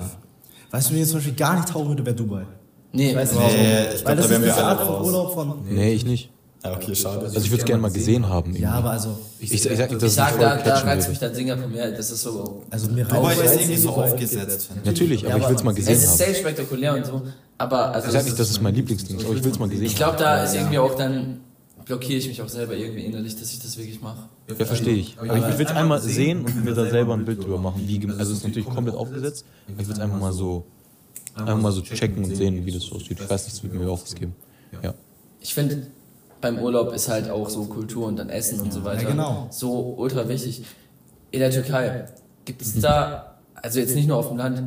Weißt du, mir jetzt zum Beispiel gar nicht taugen würde, wäre Dubai. Nee, Ich weiß nicht, Nee, ich glaub, Weil das da wären ist wir alle raus. Urlaub von. Nee, ich nicht. Ja, okay, schade. Also ich würde es gerne mal gesehen haben. irgendwie. Ja, aber also. ich, ich, ich sag ich es sag, mich da, da reizt mich dann Singapur mehr. Das ist so Also mir reizt- ist irgendwie so aufgesetzt, finde ich. Natürlich, aber ich will es mal gesehen Es ist haben. sehr spektakulär und so, aber also Ich sag nicht, dass es mein Lieblingsding ist, aber ich will es mal gesehen ich glaube, da ist irgendwie auch dann blockiere ich mich auch selber irgendwie innerlich, dass ich das wirklich mache. Ja, verstehe ich. Aber ich will es einmal sehen und mir da selber ein Bild drüber machen. Wie, also es ist natürlich komplett aufgesetzt, aber ich will es einfach mal so, einfach mal so checken und sehen, wie das so aussieht. Ich weiß nicht, es wird mir auch was geben. Ja. Ich finde, beim Urlaub ist halt auch so Kultur und dann Essen und so weiter Ja, genau. so ultra wichtig. In der Türkei, gibt es da, also jetzt nicht nur auf dem Land,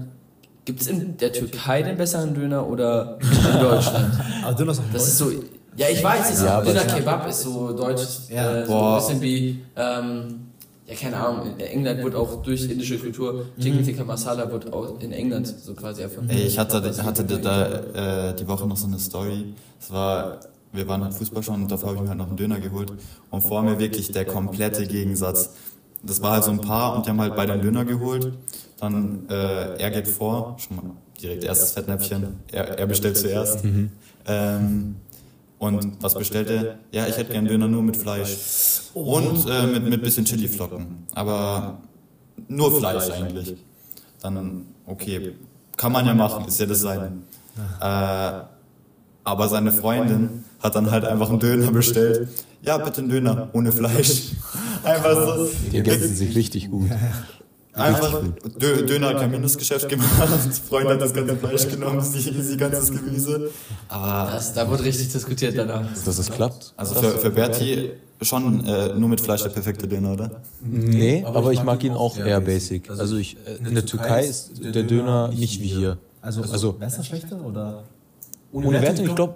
gibt es in der Türkei den besseren Döner oder in Deutschland? Aber Döner ist auch Das ist so, ja, ich weiß es, Ja, Döner Kebab ist so deutsch, Ja. äh, so Boah. ein bisschen wie, ähm, ja, keine Ahnung, in England wurde auch durch indische Kultur, Chicken Tikka Masala wurde auch in England so quasi erfunden. Ey, ich hatte, hatte da äh, die Woche noch so eine Story. Es war, wir waren halt Fußball schon und davor habe ich mir halt noch einen Döner geholt. Und vor mir wirklich der komplette Gegensatz. Das war halt so ein Paar und die haben halt beide einen Döner geholt. Dann, äh, er geht vor, schon mal direkt erstes Fettnäpfchen. Er, er bestellt zuerst. Ähm, und was bestellt er? Ja, ich hätte gern Döner nur mit Fleisch. Und äh, mit, mit bisschen Chiliflocken. Aber nur Fleisch eigentlich. Dann, okay, kann man ja machen, ist ja das sein. Äh, aber seine Freundin hat dann halt einfach einen Döner bestellt. Ja, bitte einen Döner, ohne Fleisch. Einfach so. Die ergänzen sich richtig gut. Einfach Dö Döner hat kein Mindestgeschäft gemacht. Freund hat das ganze Fleisch genommen, sie, sie ganzes Gemüse. Aber Das, da wurde richtig diskutiert danach. Dass es klappt? also für, für Berti schon äh, nur mit Fleisch der perfekte Döner, oder? Nee, aber ich mag ihn auch eher basic. Also ich, äh, in der Türkei ist der Döner nicht wie hier. Also, Also- besser, schlechter oder? Ohne Wertung, ich glaube,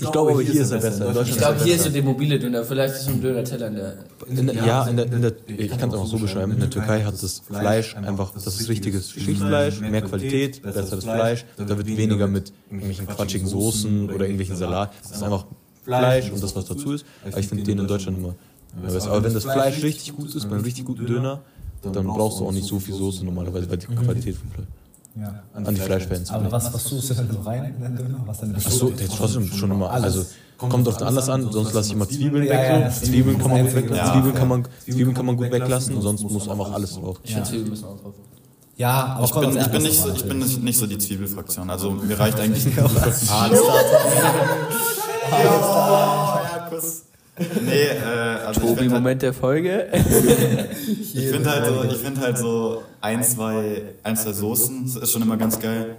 ich glaube, aber hier ist er besser. In Ich glaube, er hier ist so der mobile Döner, vielleicht ist so ein Döner-Teller in der. In der, ja, in der, in der, ich kann es einfach so beschreiben. In der Türkei hat das Fleisch einfach, das ist richtiges Schichtfleisch, mehr Qualität, besseres Fleisch. Da wird weniger mit irgendwelchen quatschigen Soßen oder irgendwelchen Salat. Das ist einfach Fleisch und das, was dazu ist. Aber ich finde den in Deutschland immer. Aber wenn das Fleisch richtig gut ist, bei einem richtig guten Döner, dann brauchst du auch nicht so viel Soße normalerweise, weil die Qualität vom Fleisch. Ja. An die Fleischfans. Aber was, was tust du denn so rein in den Döner? Was denn Ach so, der ist trotzdem schon immer, also kommt auf den Anlass an, sonst lasse ich immer Zwiebeln Ja, weg. ja, so. Zwiebeln kann man gut weglassen, Ja. Zwiebeln kann man, Zwiebeln kann man gut weglassen, sonst muss einfach alles drauf. Ich finde Zwiebeln müssen auch drauf. Ja, aber Ich kommt bin, ich bin, nicht, so, drauf ich bin nicht, nicht so die Zwiebelfraktion. Also mir reicht eigentlich. Nee, äh, also ich finde halt, Moment der Folge. ich find halt, so, ich find halt so ein, zwei, ein, zwei Soßen das ist schon immer ganz geil.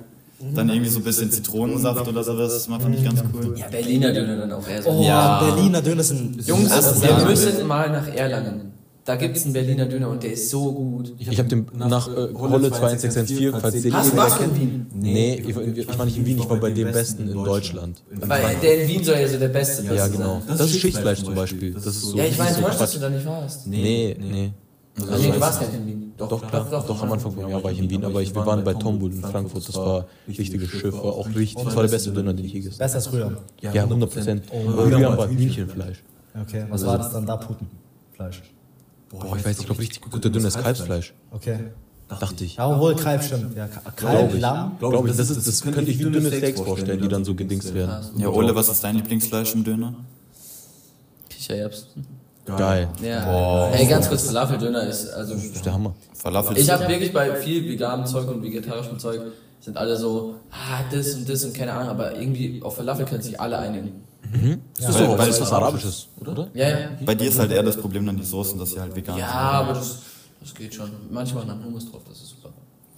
Dann irgendwie so ein bisschen Zitronensaft oder sowas, das macht ich ganz cool. Ja, Berliner Döner dann auch eher so. Oh, Ja. Berliner Döner sind. Jungs, wir müssen mal nach Erlangen. Da gibt es einen Berliner Döner und der ist so gut. Ich habe den nach äh, Rolle 2114, falls den Hast du was in. Wien? Nee, ich, war- ich war nicht in Wien, ich war bei dem Besten in Deutschland. Weil der in Wien soll ja so der Beste sein. Ja, genau. Das ist Schichtfleisch zum Beispiel. Das ist so, Ja, ich war enttäuscht, dass du da nicht warst. Nee, nee. Also, nee, du warst nicht in Wien. Doch, klar, doch, am Anfang vom Jahr war ich in Wien, aber ich, wir waren bei Tombul in Frankfurt, das war richtiges Schiff, war auch richtig, das war der beste Döner, den ich je gegessen Besser als früher. habe. Ja, 100 Prozent. Früher war Hühnchenfleisch. Okay, was war das dann da? Putenfleisch. Boah, ich weiß, ich glaube richtig guter Döner ist Kalbsfleisch, Okay. dachte ich. Ja, obwohl Kalb stimmt. Ja, Kalb, ich. Lamm. Glaube ich, das, ist, das könnte ich wie dünne Steaks vorstellen, die dann so gedingst werden. Ja, Ole, was ist dein Lieblingsfleisch im Döner? Kichererbsen. Geil. Ja. Ey, ganz kurz, Falafeldöner ist, also. Das ist der Hammer. Falafel. Ich habe wirklich bei viel veganem Zeug und vegetarischem Zeug sind alle so, ah, das und das und keine Ahnung, aber irgendwie auf Falafel können sich alle einigen. Das ist Weil- doch weil- was, was Arabisches, oder? Ja, ja. Bei dir ist halt eher das Problem dann die Soßen, dass sie halt vegan Ja, aber das, das geht schon. Manchmal dann Hummus drauf, das ist super.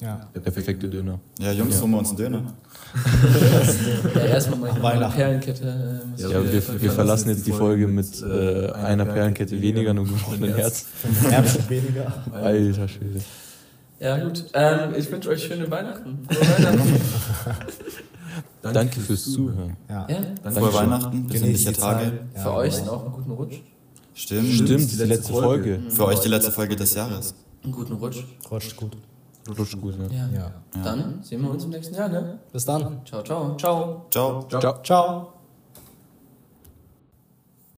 Ja. Der perfekte Döner. sind. Ja, Jungs, holen wir uns einen Döner. Ja, erstmal meine, meine Weihnachten. Perlenkette. äh, Ja, wir, wir verlassen jetzt die Folge mit äh, einer Perlenkette weniger und einem gebrochenen Herz. Erbstück weniger. Alter Schwede. Ja, gut. Ähm, ich wünsche euch schöne Weihnachten. Frohe Weihnachten. Danke fürs Zuhören. Ja. ja, Frohe Weihnachten, besinnliche die. Tage. Ja. für euch auch einen guten Rutsch. Stimmt. Stimmt, die letzte Folge. Für euch die letzte Folge des Jahres. Einen guten Rutsch. Rutscht gut. Rutscht gut, ne? Ja. Ja. Dann sehen wir uns im nächsten Jahr, ne? Bis dann. Ciao, ciao. Ciao. Ciao. Ciao. Ciao.